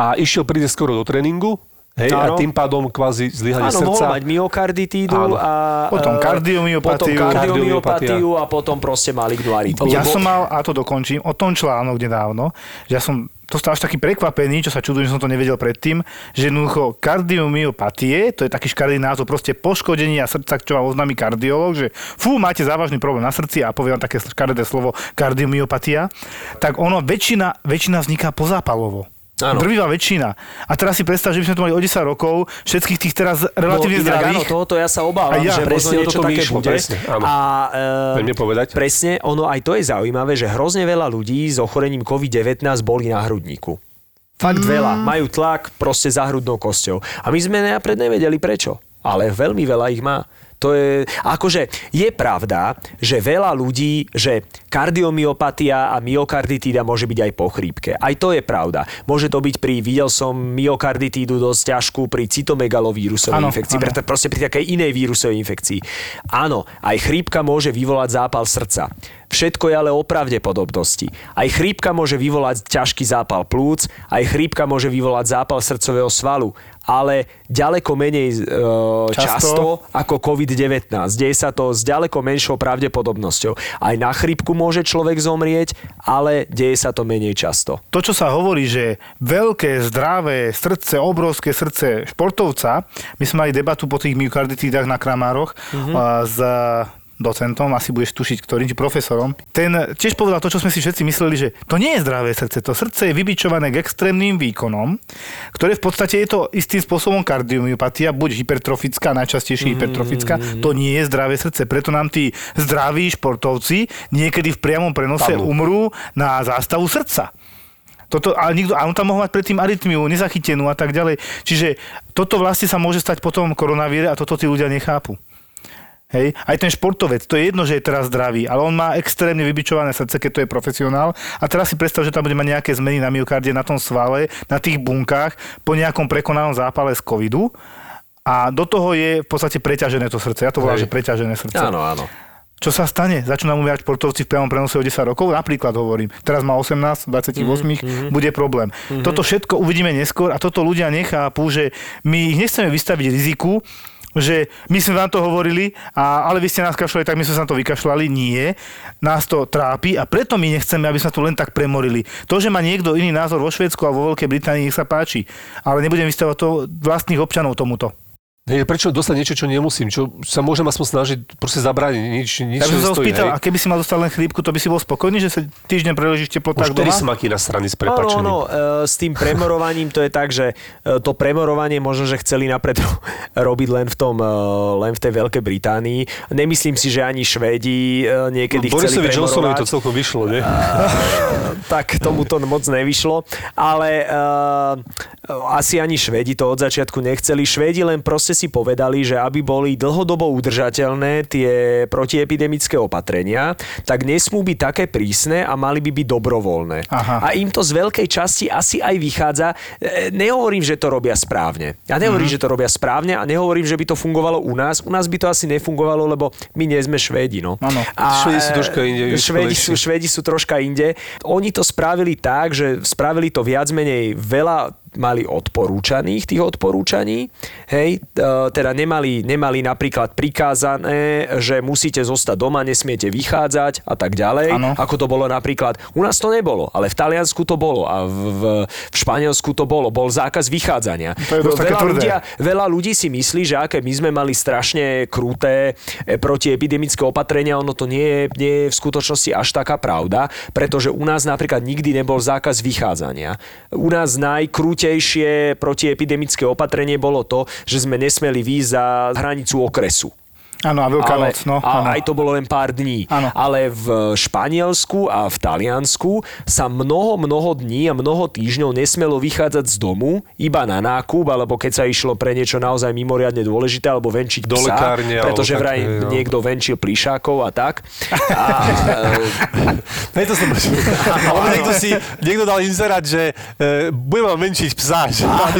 a išiel príde skoro do tréningu, Hej, a Áno. tým pádom kvázi zlyhanie Áno, mohol srdca. mať myokarditídu Áno. a... Potom e, kardiomyopatiu. Potom kardiomyopatiu a potom proste malignú arytmiu. Ja som mal, a to dokončím, o tom článok nedávno, že ja som to stal až taký prekvapený, čo sa čudujem, že som to nevedel predtým, že jednoducho kardiomyopatie, to je taký škaredý názov, proste poškodenia srdca, čo vám oznámi kardiolog, že fú, máte závažný problém na srdci a poviem také škaredé slovo kardiomyopatia, tak ono väčšina, väčšina vzniká pozápalovo. Áno. Drvivá väčšina. A teraz si predstav, že by sme to mali o 10 rokov, všetkých tých teraz relatívne no, zdravých. Áno, tohoto ja sa obávam, A ja. že Presne niečo také išlo, bude. presne, áno. A, e, povedať? Presne, ono aj to je zaujímavé, že hrozne veľa ľudí s ochorením COVID-19 boli na hrudníku. Fakt Mm. veľa. Majú tlak proste za hrudnou kosťou. A my sme napred nevedeli prečo. Ale veľmi veľa ich má. To je, akože je pravda, že veľa ľudí, že kardiomyopatia a myokarditída môže byť aj po chrípke. Aj to je pravda. Môže to byť pri, videl som myokarditídu dosť ťažkú pri cytomegalovírusovej Áno, infekcii, áno. preto proste pri takej inej vírusovej infekcii. Áno, aj chrípka môže vyvolať zápal srdca. Všetko je ale o pravdepodobnosti. Aj chrípka môže vyvolať ťažký zápal plúc, aj chrípka môže vyvolať zápal srdcového svalu, ale ďaleko menej e, často. Často. ako COVID-19. Deje sa to s ďaleko menšou pravdepodobnosťou. Aj na chrípku môže človek zomrieť, ale deje sa to menej často. to, čo sa hovorí, že veľké, zdravé srdce, obrovské srdce športovca, my sme mali debatu po tých myokarditídach na Kramároch mm-hmm. s docentom, asi budeš tušiť ktorým, či profesorom. Ten tiež povedal to, čo sme si všetci mysleli, že to nie je zdravé srdce. To srdce je vybičované k extrémnym výkonom, ktoré v podstate je to istým spôsobom kardiomyopatia, buď hypertrofická, najčastejšie hypertrofická. To nie je zdravé srdce. Preto nám tí zdraví športovci niekedy v priamom prenose Padnú. umrú na zástavu srdca. Toto, ale nikto, a on tam mohol mať predtým arytmiu, nezachytenú a tak ďalej. Čiže toto vlastne sa môže stať potom koronavíre a toto tí ľudia nechápu. Hej. Aj ten športovec, to je jedno, že je teraz zdravý, ale on má extrémne vybičované srdce, keď to je profesionál. A teraz si predstav, že tam bude mať nejaké zmeny na myokardie, na tom svale, na tých bunkách, po nejakom prekonanom zápale z covidu. A do toho je v podstate preťažené to srdce. Ja to volám, že preťažené srdce. Áno, áno. Čo sa stane? Začnú umierať športovci v priamom prenose o 10 rokov? Napríklad hovorím. Teraz má 18, 28, mm-hmm. bude problém. Mm-hmm. Toto všetko uvidíme neskôr a toto ľudia nechápu, že my ich nechceme vystaviť riziku, že my sme vám to hovorili, a, ale vy ste nás kašľali, tak my sme sa na to vykašľali. Nie. Nás to trápi a preto my nechceme, aby sa tu len tak premorili. To, že má niekto iný názor vo Švédsku a vo Veľkej Británii, nech sa páči. Ale nebudem vystavovať to vlastných občanov tomuto. Hej, prečo dostať niečo, čo nemusím? Čo sa môžem aspoň snažiť proste zabrániť? Nič, nič by som sa spýtal, a keby si mal dostať len chrípku, to by si bol spokojný, že sa týždeň preležíš Už teplotách doma? som aký na strany s Áno, prepačením. áno, e, s tým premorovaním to je tak, že e, to premorovanie možno, že chceli napred robiť len v tom, e, len v tej Veľkej Británii. Nemyslím si, že ani Švédi niekedy No, chceli Johnsonovi to celkom vyšlo, nie? tak tomu to moc nevyšlo, ale asi ani Švedi to od začiatku nechceli. Švedi len proste si povedali, že aby boli dlhodobo udržateľné tie protiepidemické opatrenia, tak nesmú byť také prísne a mali by byť dobrovoľné. Aha. A im to z veľkej časti asi aj vychádza. E, Nehovorím, že to robia správne. Ja nehovorím, Mhm. že to robia správne a nehovorím, že by to fungovalo u nás. U nás by to asi nefungovalo, lebo my nie sme Švédi. No. A, Švédi sú troška inde, Švédi sú. Švédi sú troška inde. Oni to spravili tak, že spravili to viac menej veľa mali odporúčaných tých odporúčaní, hej, e, teda nemali, nemali napríklad prikázané, že musíte zostať doma, nesmiete vychádzať a tak ďalej, Áno. ako to bolo napríklad, u nás to nebolo, ale v Taliansku to bolo a v, v, v Španielsku to bolo, bol zákaz vychádzania. To je dosť veľa, ľudia, veľa ľudí si myslí, že aké my sme mali strašne kruté e, protiepidemické opatrenia, ono to nie je, nie je v skutočnosti až taká pravda, pretože u nás napríklad nikdy nebol zákaz vychádzania. U nás najkrútejšie protiepidemické opatrenie bolo to, že sme nesmeli výjsť za hranicu okresu. Áno, a Veľká ale, noc, no, a áno. aj to bolo len pár dní. Áno. Ale v Španielsku a v Taliansku sa mnoho, mnoho dní a mnoho týždňov nesmelo vychádzať z domu iba na nákup, alebo keď sa išlo pre niečo naozaj mimoriadne dôležité, alebo venčiť Do psa, lekárne, pretože vraj také, no. niekto venčil plišákov a tak. A, Preto som Alebo niekto si, niekto dal inzerát, že e, budem vám menšiť psa, že áno,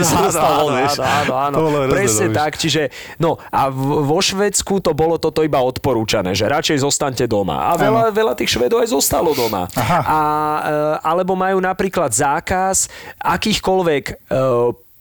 áno, áno, áno. To bolo hrozné, Presne no, tak, čiže no a v- vo Švedsku to bolo toto iba odporúčané, že radšej zostaňte doma. A veľa, veľa tých Švedov aj zostalo doma. Aha. A, e, alebo majú napríklad zákaz akýchkoľvek e,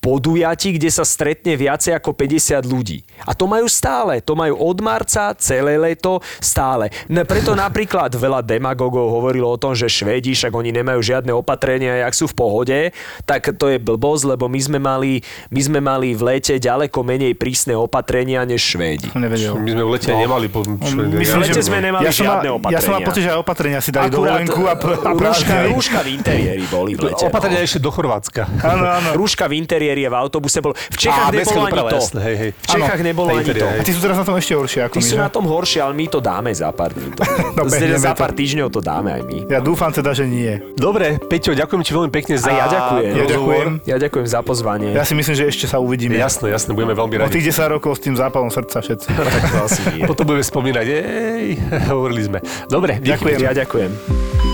podujatí, kde sa stretne viacej ako 50 ľudí. A to majú stále. To majú od marca celé leto stále. No, preto napríklad veľa demagogov hovorilo o tom, že Švédi, však oni nemajú žiadne opatrenia, jak sú v pohode, tak to je blbosť, lebo my sme mali, my sme mali v lete ďaleko menej prísne opatrenia než Švédi. Nevedel. My sme v lete nemali... Po, Myslím, lete že- sme nemali ja som mal- žiadne Ja som mal opatrenia. pocit, že aj opatrenia si dali Akurát, dovolenku a, pr- a rúška, rúška v interiéri boli v lete. Opatrenia no. ešte do Chorvátska. Áno, áno. Rúška v interiéri v autobuse bol. V Čechách Á, nebolo ani to. jasné, hej, hej. V Čechách Áno, nebolo ani to. A ty sú teraz na tom ešte horšie ako Tí my, sú že? na tom horšie, ale my to dáme za pár dní. To, No, za, za to. pár týždňov to dáme aj my. Ja dúfam teda, že nie. Dobre, Peťo, ďakujem ti veľmi pekne za A ja ďakujem. Ja ďakujem. Ja ďakujem za pozvanie. Ja si myslím, že ešte sa uvidíme. Jasné, jasné, budeme veľmi O radi. tých 10 rokov s tým zápalom srdca všetci. tak to asi nie. Potom budeme spomínať, ej, hovorili sme. Dobre. Ďakujem. Ja ďakujem.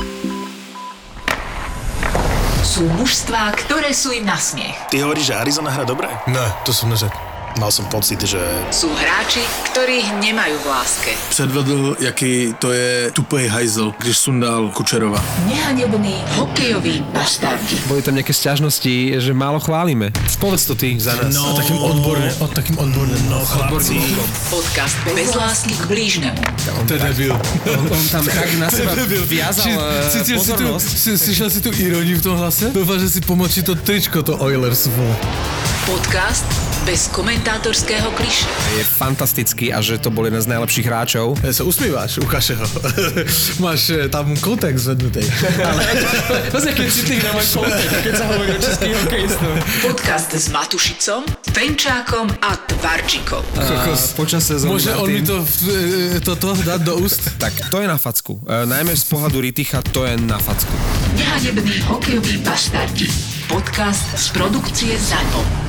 Sú mužstvá, ktoré sú im na smiech. Ty hovoríš, že Arizona hra dobre? Ne, to jsem neřekl. Mal som pocit, že Sú hráči, ktorých nemajú v láske. Předvedl, jaký to je tupej hajzel, když sundal Kučerova. Nehanební hokejoví bastardi. Boli tam nejaké sťažnosti, že málo chválime. Povedz to ty za nás. No, takým odborne, o takým odborne, no chlapci. Podcast bez lásky k blížnemu. To je debil. On, on tam tak na seba viazal eh, Cítil si tu, slyšel si tu ironii v tom hlase? Dúfam, že si pomočí to tričko, to Oilers. Podcast bez komentátorského kliše. Je fantastický a že to bol jeden z najlepších hráčov. Ja sa usmíváš, ukáže ho. Máš eh, tam kontext zvednutý. Ale... Pozri, keď citlivý na môj kontext, keď sa hovorí o českých hokejistov. Podcast s Matušicom, Fenčákom a Tvarčikom. Kokos. Počas sezóny Môže on mi to, eh, toto dať do úst? Tak to je na facku. E, najmä z pohľadu Riticha to je na facku. Nehanební hokejoví bastardi. Podcast z produkcie ZAPO.